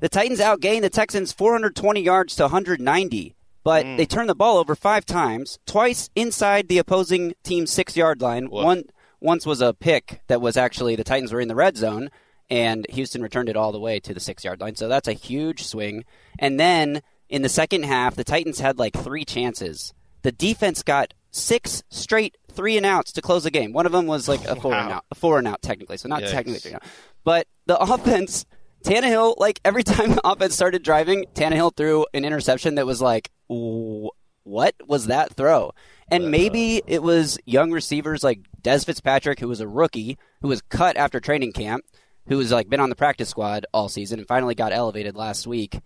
the Titans outgained the Texans 420 yards to 190. But they turned the ball over five times, twice inside the opposing team's six-yard line. One once was a pick that was actually the Titans were in the red zone, and Houston returned it all the way to the six yard line. So that's a huge swing. And then in the second half, the Titans had like three chances. The defense got six straight three and outs to close the game. One of them was like a four and out, a four and out technically, so not Yikes. technically three and out. But the offense, Tannehill, like every time the offense started driving, Tannehill threw an interception that was like, what was that throw? And uh, maybe it was young receivers like Dez Fitzpatrick, who was a rookie, who was cut after training camp, who was like been on the practice squad all season and finally got elevated last week.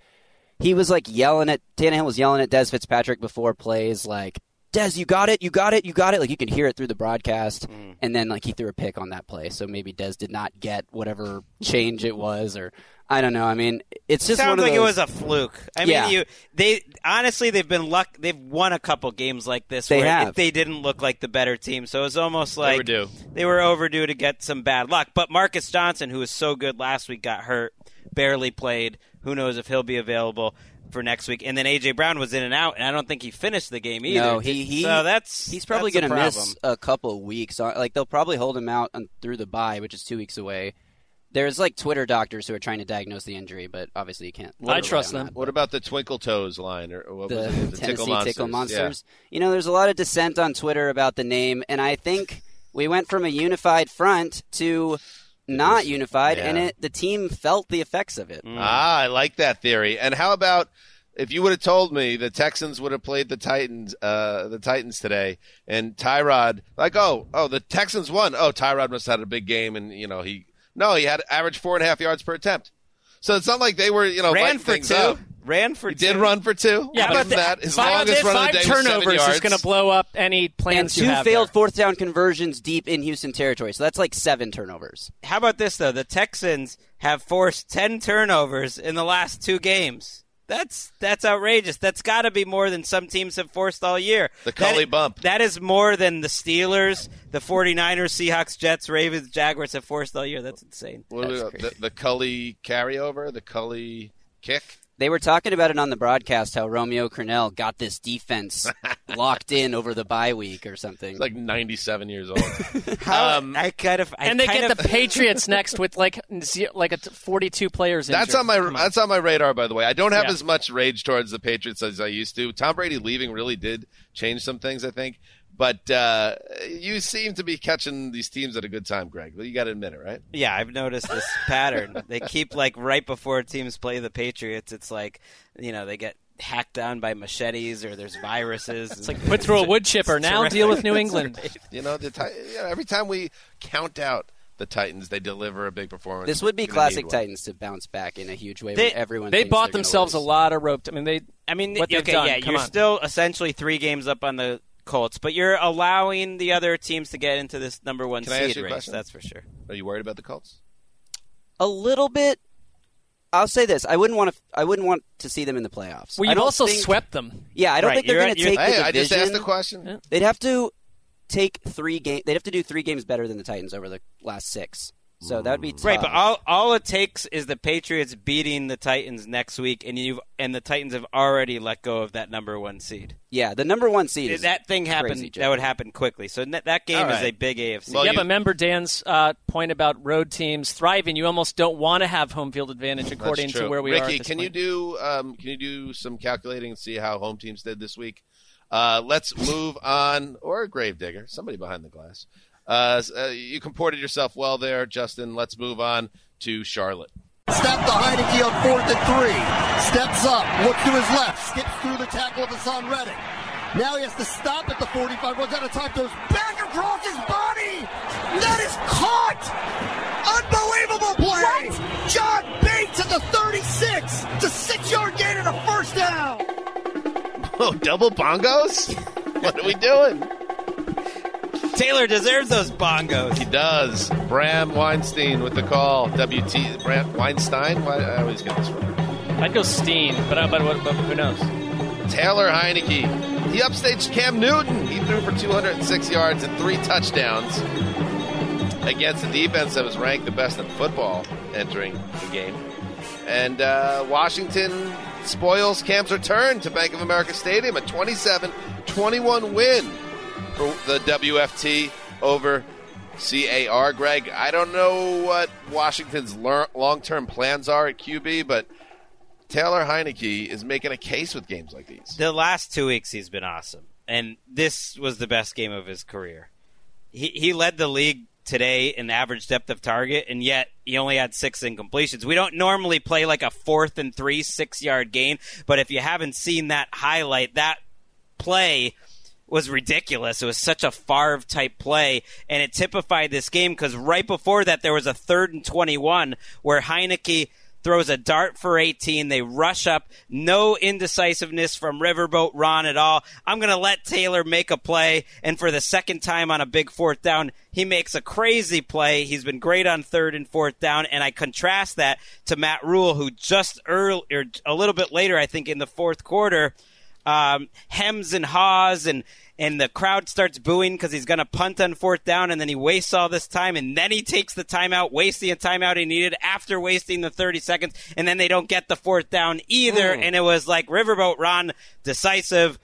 He was like yelling at Tannehill was yelling at Dez Fitzpatrick before plays, like Dez, you got it, you got it, you got it. Like you could hear it through the broadcast, mm. and then like he threw a pick on that play, so maybe Dez did not get whatever change it was, or I don't know. I mean, it's just Sounds one of like it was a fluke. I Yeah. mean, you they honestly they've been luck. They've won a couple games like this They where have. It, they didn't look like the better team. So it was almost like Overdue. They were overdue to get some bad luck. But Marcus Johnson, who was so good last week, got hurt, barely played. Who knows if he'll be available for next week? And then AJ Brown was in and out, and I don't think he finished the game either. No, he, he so that's he's probably going to miss a couple of weeks. Uh, Like they'll probably hold him out through the bye, which is two weeks away. There's like Twitter doctors who are trying to diagnose the injury, but obviously you can't. rely on that. What about the Twinkle Toes line or what the was it? The Tennessee Tickle Tickle Monsters? Monsters. You know, there's a lot of dissent on Twitter about the name, and I think we went from a unified front to not unified, and it the team felt the effects of it. Ah, I like that theory. And how about if you would have told me the Texans would have played the Titans, uh, the Titans today, and Tyrod, like, oh, oh, the Texans won. Oh, Tyrod must have had a big game, and you know he, no, he had average four and a half yards per attempt. So it's not like they were, you know, Ran for two. up. Ran for He two. did run for two. Yeah, How but about that? His five, longest run of the day turnovers is yards. going to blow up any and plans two you have failed there. fourth down conversions deep in Houston territory. So that's like seven turnovers. How about this though? The Texans have forced ten turnovers in the last two games. That's that's outrageous. That's got to be more than some teams have forced all year. The Culley That- bump. That is more than the Steelers, the 49ers, Seahawks, Jets, Ravens, Jaguars have forced all year. That's insane. What do we That's got? crazy. the, the Culley carryover, the Culley kick. They were talking about it on the broadcast how Romeo Crennel got this defense locked in over the bye week or something. He's like 97 years old. How, Um, I kind of, I and they kind get of, the Patriots next with like like a t- 42 players. That's injured. on my Come that's on my radar, by the way. I don't have Yeah. as much rage towards the Patriots as I used to. Tom Brady leaving really did change some things, I think. But uh, you seem to be catching these teams at a good time, Greg. Well, you got to admit it, right? Yeah, I've noticed this pattern. They keep like right before teams play the Patriots, it's like you know they get hacked down by machetes or there's viruses. It's like put through a wood chipper. Now deal with New England. You know, the Ti- you know, every time we count out the Titans, they deliver a big performance. this would be classic. Titans to bounce back in a huge way. They- everyone They bought themselves a lot of rope. I mean, they. I mean, what they've okay, done. yeah, Come you're on. still essentially three games up on the Colts, but you're allowing the other teams to get into this number one Can seed race. question? That's for sure. Are you worried about the Colts? a little bit. I'll say this: I wouldn't want to. I wouldn't want to see them in the playoffs. Well, I you've also think- swept them. Yeah, I don't Right, think they're going to you're- take Hey, the I division. just asked the question. They'd have to take three game. They'd have to do three games better than the Titans over the last six. So that would be tough. Right, but all all it takes is the Patriots beating the Titans next week, and you and the Titans have already let go of that number one seed. yeah, the number one seed. Is that thing happened. crazy, that would happen quickly. So that that game All is a big AFC. Well, yeah, you- but remember Dan's uh, point about road teams thriving. You almost don't want to have home field advantage according to where we Ricky, are. Ricky, this can you do um, can you do some calculating and see how home teams did this week? Uh, let's move on, or a gravedigger, somebody behind the glass. Uh, uh, you comported yourself well there, Justin. Let's move on to Charlotte. Step to Heinicke on fourth and three. Steps up, looks to his left, skips through the tackle of Haason Reddick. Now he has to stop at the 45, runs out of time, goes back across his body. That is caught! Unbelievable play! John Bates at the 36. It's a six-yard gain and a first down. Oh, double bongos? what are we doing? Taylor deserves those bongos. He does. Bram Weinstein with the call. WT Bram Weinstein. Why, I always get this wrong. I'd go Steen, but, uh, but, but, but who knows? Taylor Heinicke. He upstaged Cam Newton. He threw for 206 yards and three touchdowns against a defense that was ranked the best in football entering the game. And uh, Washington spoils Cam's return to Bank of America Stadium, a 27 21 win for the WFT over CAR. Greg, I don't know what Washington's long term plans are at QB, but Taylor Heinicke is making a case with games like these. The last two weeks he's been awesome, and this was the best game of his career. He he led the league today in average depth of target, and yet he only had six incompletions. We don't normally play like a fourth and three six yard game, but if you haven't seen that highlight, that play was ridiculous. It was such a Favre type play, and it typified this game because right before that there was a third and twenty one where Heinicke throws a dart for 18. They rush up. No indecisiveness from Riverboat Ron at all. I'm going to let Taylor make a play. And for the second time on a big fourth down, he makes a crazy play. He's been great on third and fourth down. And I contrast that to Matt Rhule, who just early, or a little bit later, I think in the fourth quarter, um, hems and haws and and the crowd starts booing because he's going to punt on fourth down, and then he wastes all this time, and then he takes the timeout, wasting a timeout he needed after wasting the 30 seconds, and then they don't get the fourth down either, Mm. and it was like Riverboat Ron, decisive,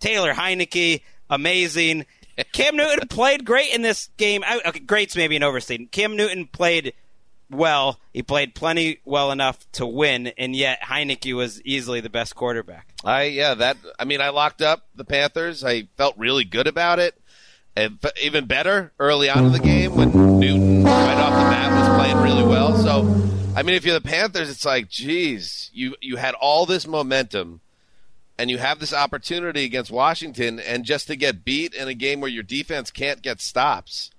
Taylor Heinicke, amazing. Cam Newton played great in this game. I- Okay, great's maybe an overstatement. Cam Newton played well. He played plenty well enough to win, and yet Heinicke was easily the best quarterback. I yeah that I mean I locked up the Panthers. I felt really good about it. And even better early on in the game when Newton right off the bat was playing really well. So I mean if you're the Panthers, it's like, geez, you you had all this momentum and you have this opportunity against Washington, and just to get beat in a game where your defense can't get stops,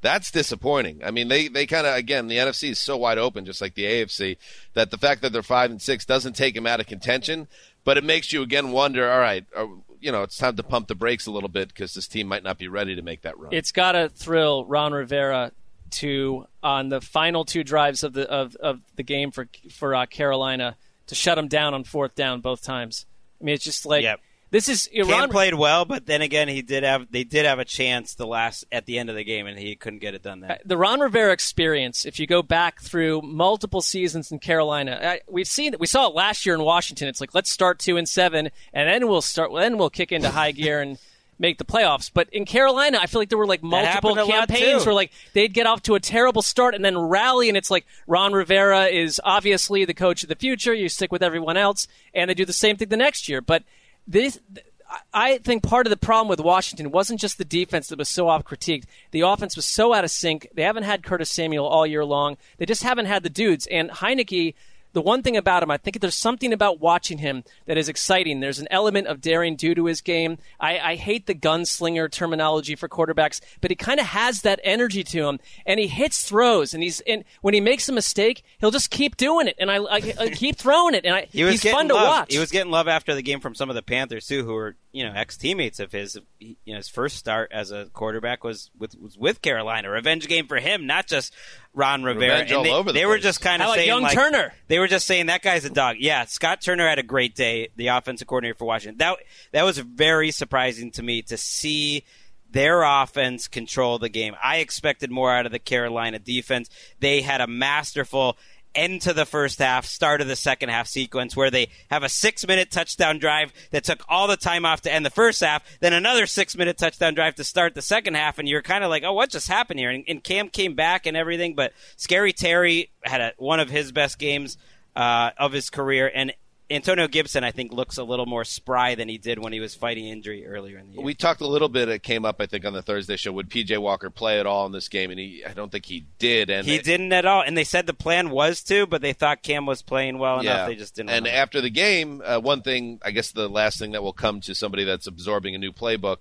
that's disappointing. I mean, they, they kind of, again, the NFC is so wide open, just like the AFC, that the fact that they're 5 and 6 doesn't take them out of contention, but it makes you again wonder, all right, are, you know, it's time to pump the brakes a little bit because this team might not be ready to make that run. It's got to thrill Ron Rivera to on the final two drives of the of, of the game for for uh, Carolina to shut them down on fourth down both times. I mean, it's just like Yep. This is Cam Ron played well, but then again, he did have they did have a chance the last at the end of the game, and he couldn't get it done then. Uh, the Ron Rivera experience. If you go back through multiple seasons in Carolina, I, we've seen we saw it last year in Washington. It's like let's start two and seven, and then we'll start. Then we'll kick into high gear and make the playoffs. But in Carolina, I feel like there were like multiple happened a lot, campaigns where like they'd get off to a terrible start and then rally, and it's like Ron Rivera is obviously the coach of the future. You stick with everyone else, and they do the same thing the next year. But this. I think part of the problem with Washington wasn't just the defense that was so off critiqued. The offense was so out of sync. They haven't had Curtis Samuel all year long. They just haven't had the dudes. And Heinicke, the one thing about him, I think there's something about watching him that is exciting. There's an element of daring do to his game. I, I hate the gunslinger terminology for quarterbacks, but he kind of has that energy to him, and he hits throws. And he's and when he makes a mistake, he'll just keep doing it, and I, I, I keep throwing it, and I, He was he's fun to watch. He was getting love after the game from some of the Panthers too, who were you know ex teammates of his. He- You know, his first start as a quarterback was with was with Carolina. Revenge game for him, not just Ron Rivera. Revenge and all they, over the they were just kind of How about saying young like, Turner? They were just saying that guy's a dog. Yeah, Scott Turner had a great day. The offensive coordinator for Washington. That that was very surprising to me to see their offense control the game. I expected more out of the Carolina defense. They had a masterful end to the first half, start of the second half sequence where they have a six minute touchdown drive that took all the time off to end the first half, then another six minute touchdown drive to start the second half, and you're kind of like, oh, what just happened here? And, and Cam came back and everything, but Scary Terry had a, one of his best games uh, of his career, and Antonio Gibson, I think, looks a little more spry than he did when he was fighting injury earlier in the year. We talked a little bit. It came up, I think, on the Thursday show. Would PJ Walker play at all in this game? And he, I don't think he did. And he didn't at all, and they said the plan was to, but they thought Cam was playing well enough. They just didn't. And after the game, uh, one thing, I guess, the last thing that will come to somebody that's absorbing a new playbook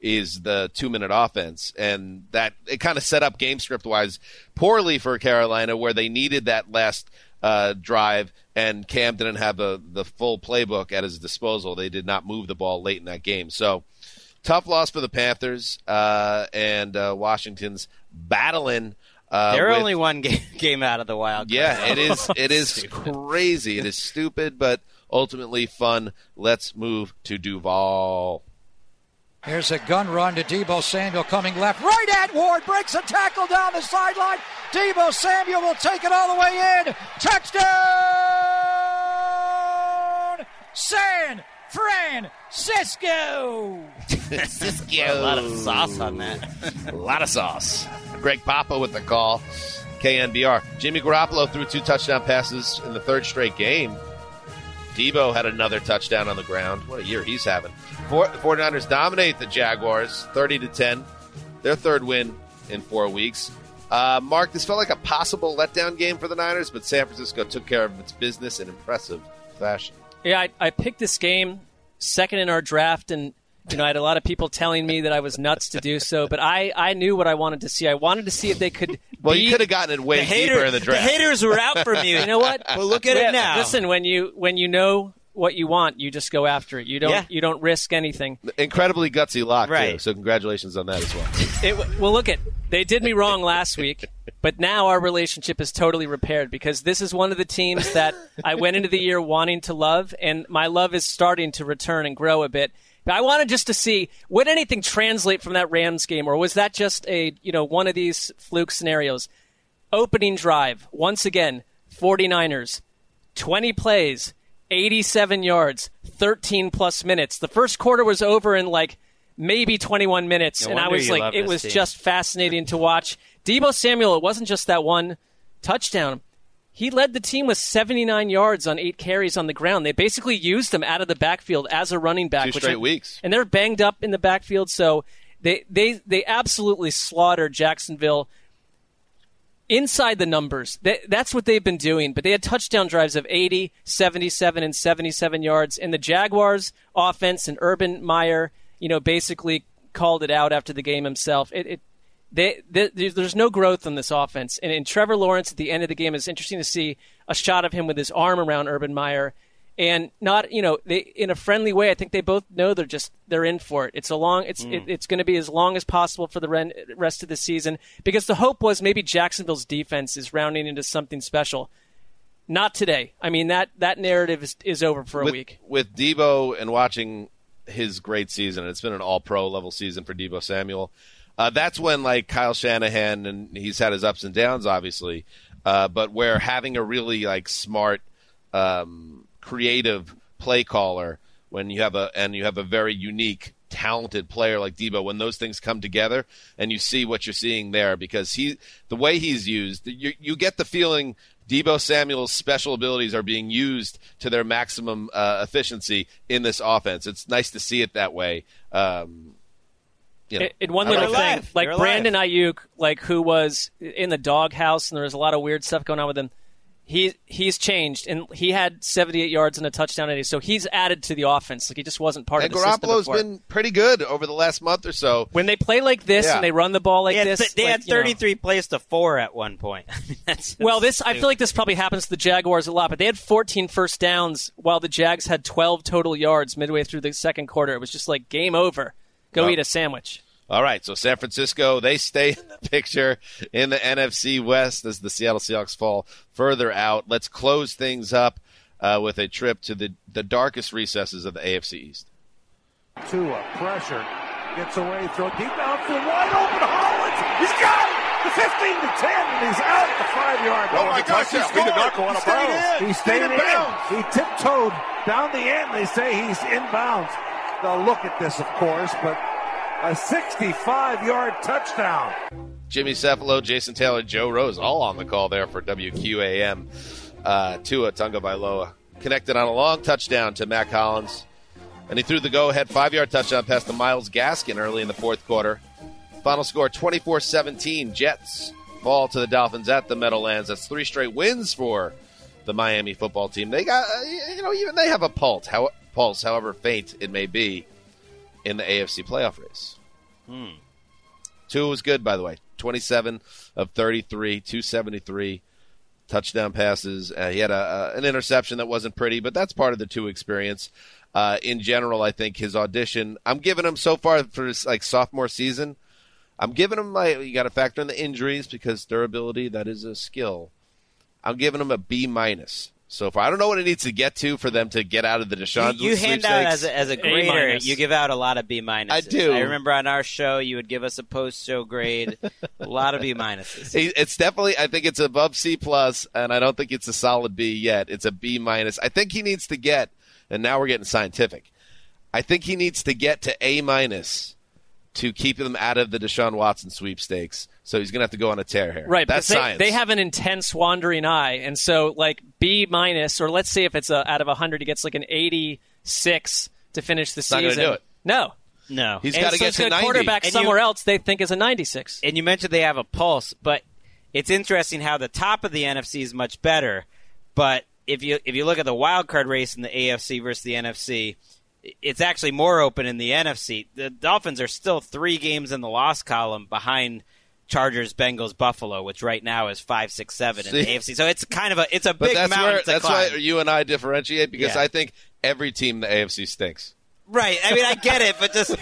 is the two-minute offense, and that it kind of set up game script-wise poorly for Carolina, where they needed that last uh, drive, and Cam didn't have the the full playbook at his disposal. They did not move the ball late in that game, so. Tough loss for the Panthers uh, and uh, Washington's battling. Uh, They're with- only one game, game out of the wild. yeah, it is. It is crazy. It is stupid, but ultimately fun. Let's move to Duval. Here's a gun run to Deebo Samuel coming left. Right at Ward. Breaks a tackle down the sideline. Deebo Samuel will take it all the way in. Touchdown! San Francisco! Cisco. A lot of sauce on that. a lot of sauce. Greg Papa with the call. KNBR. Jimmy Garoppolo threw two touchdown passes in the third straight game. Deebo had another touchdown on the ground. What a year he's having. Four, the 49ers dominate the Jaguars 30 to 10. Their third win in four weeks. Uh, Mark, this felt like a possible letdown game for the Niners, but San Francisco took care of its business in impressive fashion. Yeah, I, I picked this game second in our draft, and you know I had a lot of people telling me that I was nuts to do so, but I, I knew what I wanted to see. I wanted to see if they could. Well, beat- you could have gotten it way The hater- deeper in the draft. the haters were out from you. You know what? Well, look at it now. Listen, when you when you know what you want, you just go after it. You don't Yeah. you don't risk anything. Incredibly gutsy lock, too. So congratulations on that as well. It, well, look at they did me wrong last week, but now our relationship is totally repaired because this is one of the teams that I went into the year wanting to love, and my love is starting to return and grow a bit. But I wanted just to see would anything translate from that Rams game, or was that just a you know one of these fluke scenarios? Opening drive once again, 49ers, 20 plays, 87 yards, 13 plus minutes. The first quarter was over in like maybe 21 minutes, No and I was like, it was team. just fascinating to watch. Deebo Samuel, it wasn't just that one touchdown. He led the team with 79 yards on eight carries on the ground. They basically used him out of the backfield as a running back. Two straight weeks. and they're banged up in the backfield, so they they they absolutely slaughtered Jacksonville. Inside the numbers. That, that's what they've been doing. But they had touchdown drives of 80, 77, and 77 yards. And the Jaguars' offense and Urban Meyer, you know, basically called it out after the game himself. It, it they, they, there's no growth on this offense. And in Trevor Lawrence at the end of the game, it's interesting to see a shot of him with his arm around Urban Meyer. And not, you know, they in a friendly way. I think they both know they're just they're in for it. It's a long, it's Hmm. it, it's going to be as long as possible for the rest of the season because the hope was maybe Jacksonville's defense is rounding into something special. Not today. I mean that that narrative is, is over for a with, week. with Deebo and watching his great season, it's been an All Pro level season for Deebo Samuel. Uh, that's when like Kyle Shanahan and he's had his ups and downs, obviously, uh, but where having a really like smart, um, creative play caller when you have a and you have a very unique talented player like Deebo when those things come together and you see what you're seeing there because he the way he's used you you get the feeling Deebo Samuel's special abilities are being used to their maximum uh, efficiency in this offense. It's nice to see it that way. Um, you know, In- in one little like thing, like You're Brandon Aiyuk, like who was in the doghouse, and there was a lot of weird stuff going on with him. He he's changed, and he had 78 yards and a touchdown today, so he's added to the offense. Like he just wasn't part And of the system Garoppolo's before. been pretty good over the last month or so. When they play like this Yeah. and they run the ball like They had, this, they like, had you know- 33 plays to four at one point. I mean, that's, Well, this I feel like this probably happens to the Jaguars a lot, but they had 14 first downs while the Jags had 12 total yards midway through the second quarter. It was just like game over. Go Well, eat a sandwich. All right, so San Francisco, they stay in the picture in the NFC West as the Seattle Seahawks fall further out. Let's close things up uh, with a trip to the, the darkest recesses of the AFC East. Tua, pressure, gets away, throw deep downfield, wide open, Hollins, he's got it! The 15 to 10, and he's out at the five-yard line. Oh line. my gosh, he He scored. did not go out He of stayed bounds. in. He stayed Stayed in in. bounds. He tiptoed down the end. They say he's inbounds. They'll look at this, of course, but a 65-yard touchdown. Jimmy Cefalo, Jason Taylor, Joe Rose, all on the call there for WQAM. Uh, Tua Tagovailoa connected on a long touchdown to Mack Hollins. And he threw the go ahead five yard touchdown pass to Myles Gaskin early in the fourth quarter. Final score 24 17. Jets fall to the Dolphins at the Meadowlands. That's three straight wins for the Miami football team. They got, uh, you know, even they have a pulse, how, pulse however faint it may be, in the AFC playoff race. Hmm. Tua was good, by the way. 27 of 33, 273 touchdown passes. Uh, he had a, a, an interception that wasn't pretty, but that's part of the Tua experience. Uh, in general, I think his audition, I'm giving him so far for his like sophomore season. I'm giving him my. You got to factor in the injuries because durability that is a skill. I'm giving him a B minus so far. I don't know what it needs to get to for them to get out of the Deshaun. You, you hand out as a, as a grader, minus. you give out a lot of B minuses. I do. I remember on our show, you would give us a post show grade, a lot of B minuses. It's definitely. I think it's above C plus, and I don't think it's a solid B yet. It's a B minus. I think he needs to get, and now we're getting scientific. I think he needs to get to A minus to keep them out of the Deshaun Watson sweepstakes. So he's going to have to go on a tear here. Right, That's they, science. they have an intense wandering eye, and so like B minus, or let's see if it's a, out of hundred, he gets like an eighty-six to finish the not gonna season. do it. No, No, He's gotta so get to 90. quarterback And somewhere you- else they think is a ninety-six. And you mentioned they have a pulse, but it's interesting how the top of the NFC is much better. But if you if you look at the wild card race in the AFC versus the NFC, it's actually more open in the NFC. The Dolphins are still three games in the loss column behind Chargers, Bengals, Buffalo, which right now is five, six, seven in the AFC. So it's kind of a it's a but big that's mountain where to that's climb. why you and I differentiate because Yeah. I think every team in the AFC stinks. Right. I mean, I get it, but just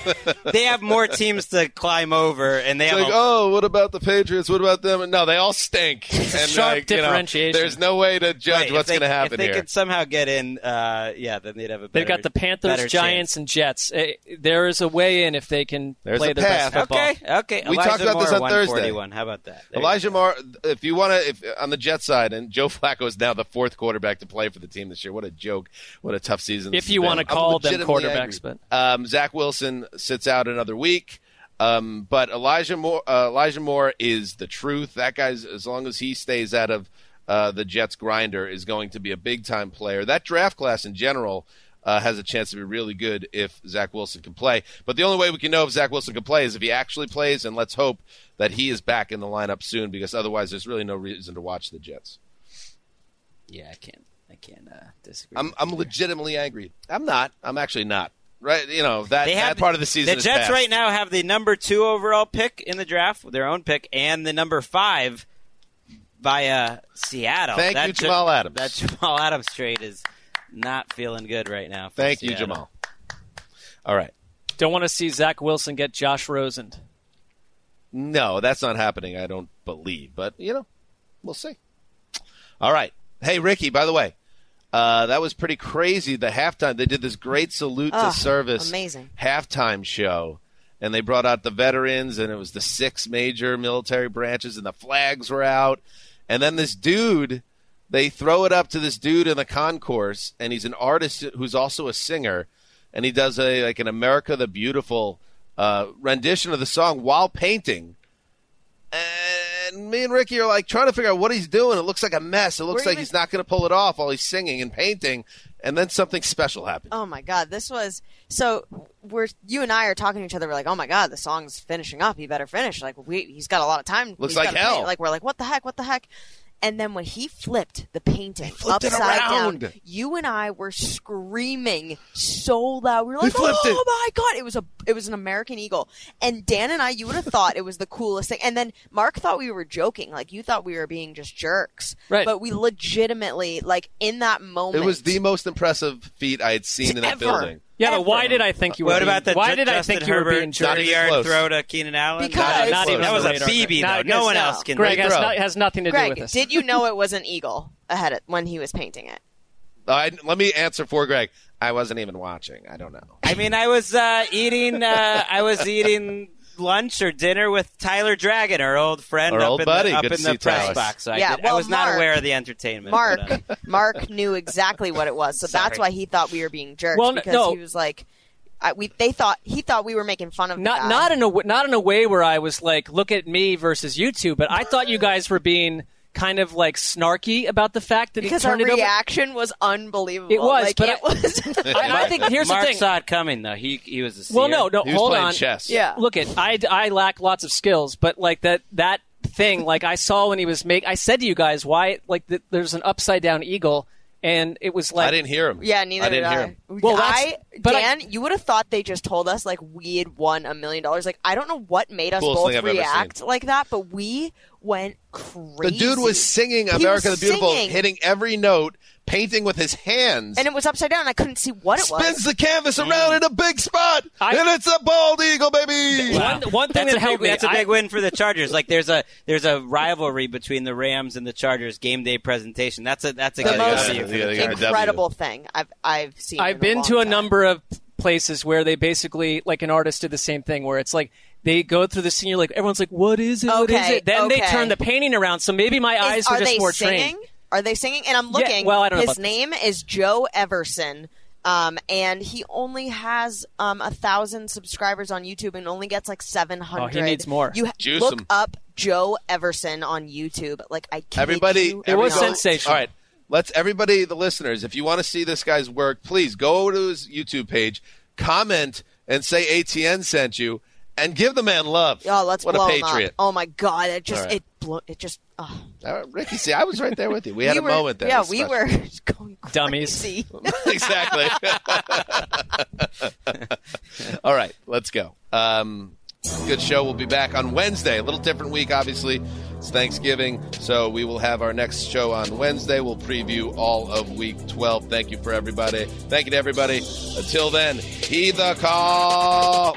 they have more teams to climb over, and they It's have like, a, oh, what about the Patriots? What about them? No, they all stink. and sharp like, you know, differentiation. there's no way to judge Right, what's going to happen here. If they here. could somehow get in, uh, yeah, then they'd have a better. They've got the better Panthers, chance. Giants, and Jets. Eh, There is a way in if they can There's play a their best football. Okay, okay. We Elijah talked about this on Thursday. 141. How about that? There Elijah Moore, if you want to, if on the Jet side, and Joe Flacco is now the fourth quarterback to play for the team this year. What a joke! What a tough season. If this you wanna call them legitimately quarterbacks, angry. Um, Zach Wilson sits out another week. Um, but Elijah Moore, uh, Elijah Moore is the truth. That guy's as long as he stays out of uh, the Jets grinder is going to be a big time player. That draft class in general. uh, has a chance to be really good if Zach Wilson can play. But the only way we can know if Zach Wilson can play is if he actually plays, and let's hope that he is back in the lineup soon because otherwise there's really no reason to watch the Jets. Yeah, I can't. I can't uh, disagree. I'm I'm legitimately angry. I'm not. I'm actually not. Right? You know that They that part of the season. The is Jets past. right now have the number two overall pick in the draft, their own pick, and the number five via Seattle. Thank That you, Ja- Jamal Adams. That Jamal Adams trade is not feeling good right now. for Thank you, Jamal. All right. Don't want to see Zach Wilson get Josh Rosen. No, that's not happening. I don't believe, but you know, we'll see. All right. Hey, Ricky. By the way, uh, that was pretty crazy. The halftime they did this great salute Oh, to service amazing. halftime show, and they brought out the veterans, and it was the six major military branches, and the flags were out, and then this dude. They throw it up to this dude in the concourse, and he's an artist who's also a singer, and he does a like an America the Beautiful uh, rendition of the song while painting. And me and Ricky are like trying to figure out what he's doing. It looks like a mess. It looks We're like even- he's not going to pull it off while he's singing and painting. And then something special happened. Oh my god, this was so. We're you and I are talking to each other. We're like, oh my god, the song's finishing up. He better finish. Like we, he's got a lot of time. Looks He's like hell. paint. Like we're like, what the heck? What the heck? And then when he flipped the painting flipped upside down, you and I were screaming so loud. We were like, flipped "Oh it." my god!" It was a it was an American eagle. And Dan and I, you would have thought it was the coolest thing. And then Mark thought we were joking, like you thought we were being just jerks. Right. But we legitimately, like in that moment, It was the most impressive feat I had seen in that Ever. building. Yeah, but why did I think you were? What being, about the Why Ju- did I Justin think you were Herbert being Not jerky? even yard close. throw to Keenan Allen? Because- Not even that was a radar. BB Not though. No one no. else can. Greg Great has, throw. not, has nothing to do Greg, with this. did you know it was an eagle ahead of, when he was painting it? I, let me answer for Greg. I wasn't even watching. I don't know. I mean, I was uh, eating. Uh, I was eating lunch or dinner with Tyler Dragon, our old friend, Our up old in buddy. the, up Good in the press Tyler. box. So I, Yeah, did- I well, was not aware of the entertainment. Mark, but, uh, Mark knew exactly what it was, so that's why he thought we were being jerks Well, because no. he was like, I, we they thought he thought we were making fun of the not not in a w- not in a way where I was like, look at me versus you two, but I thought you guys were being kind of like snarky about the fact that because he our turned it over. reaction was unbelievable. It was, like, but it I- was. I, I think here's Mark the thing. saw it coming though. He he was a seer. Well, no, no, He was hold playing on. chess. Yeah. Look at I, I lack lots of skills, but like that that thing, like I saw when he was make. I said to you guys why like th- there's an upside down eagle, and it was like I didn't hear him. yeah, neither I didn't did hear I. him. Well, I but I- Dan, you would have thought they just told us like we had won a million dollars. Like I don't know what made us both thing I've ever react like that, but we went crazy. The dude was singing America was the Beautiful, singing. hitting every note, painting with his hands. and it was upside down. I couldn't see what it was. spins the canvas around mm. in a big spot, and it's a bald eagle, baby. one one thing That's that a helped big, me. that's a I- big win for the Chargers. Like there's a there's a rivalry between the Rams and the Chargers game day presentation. That's a that's a the good most W yeah, they got a Chiefs. W. incredible thing I've I've seen. I've in been long to a time. number of places where they basically like an artist did the same thing where it's like they go through the scene you're like everyone's like what is it what is Okay, it then they turn the painting around so maybe my Is- eyes are were just they more singing? trained Are they singing? And I'm Yeah, looking. well, I don't know His about this. name is Joe Everson. Um, and he only has um, a thousand subscribers on YouTube and only gets like seven hundred. Oh, he needs more. You ha- Juice look him. up Joe Everson on YouTube. Like I kid Everybody, you It was not. sensational. All right, let's everybody, the listeners, if you want to see this guy's work, please go to his YouTube page, comment, and say ATN sent you, and give the man love. Oh, let's what blow a him up. patriot! Oh my god! It just All right. it blew, it just. Oh. All right, Ricky, see, I was right there with you. We had a were, moment there. Yeah, we special. were going Dummies. crazy. exactly. All right, let's go. Um, good show. We'll be back on Wednesday. A little different week, obviously. It's Thanksgiving, so we will have our next show on Wednesday. We'll preview all of week 12. Thank you for everybody. Thank you to everybody. Until then, heed the call.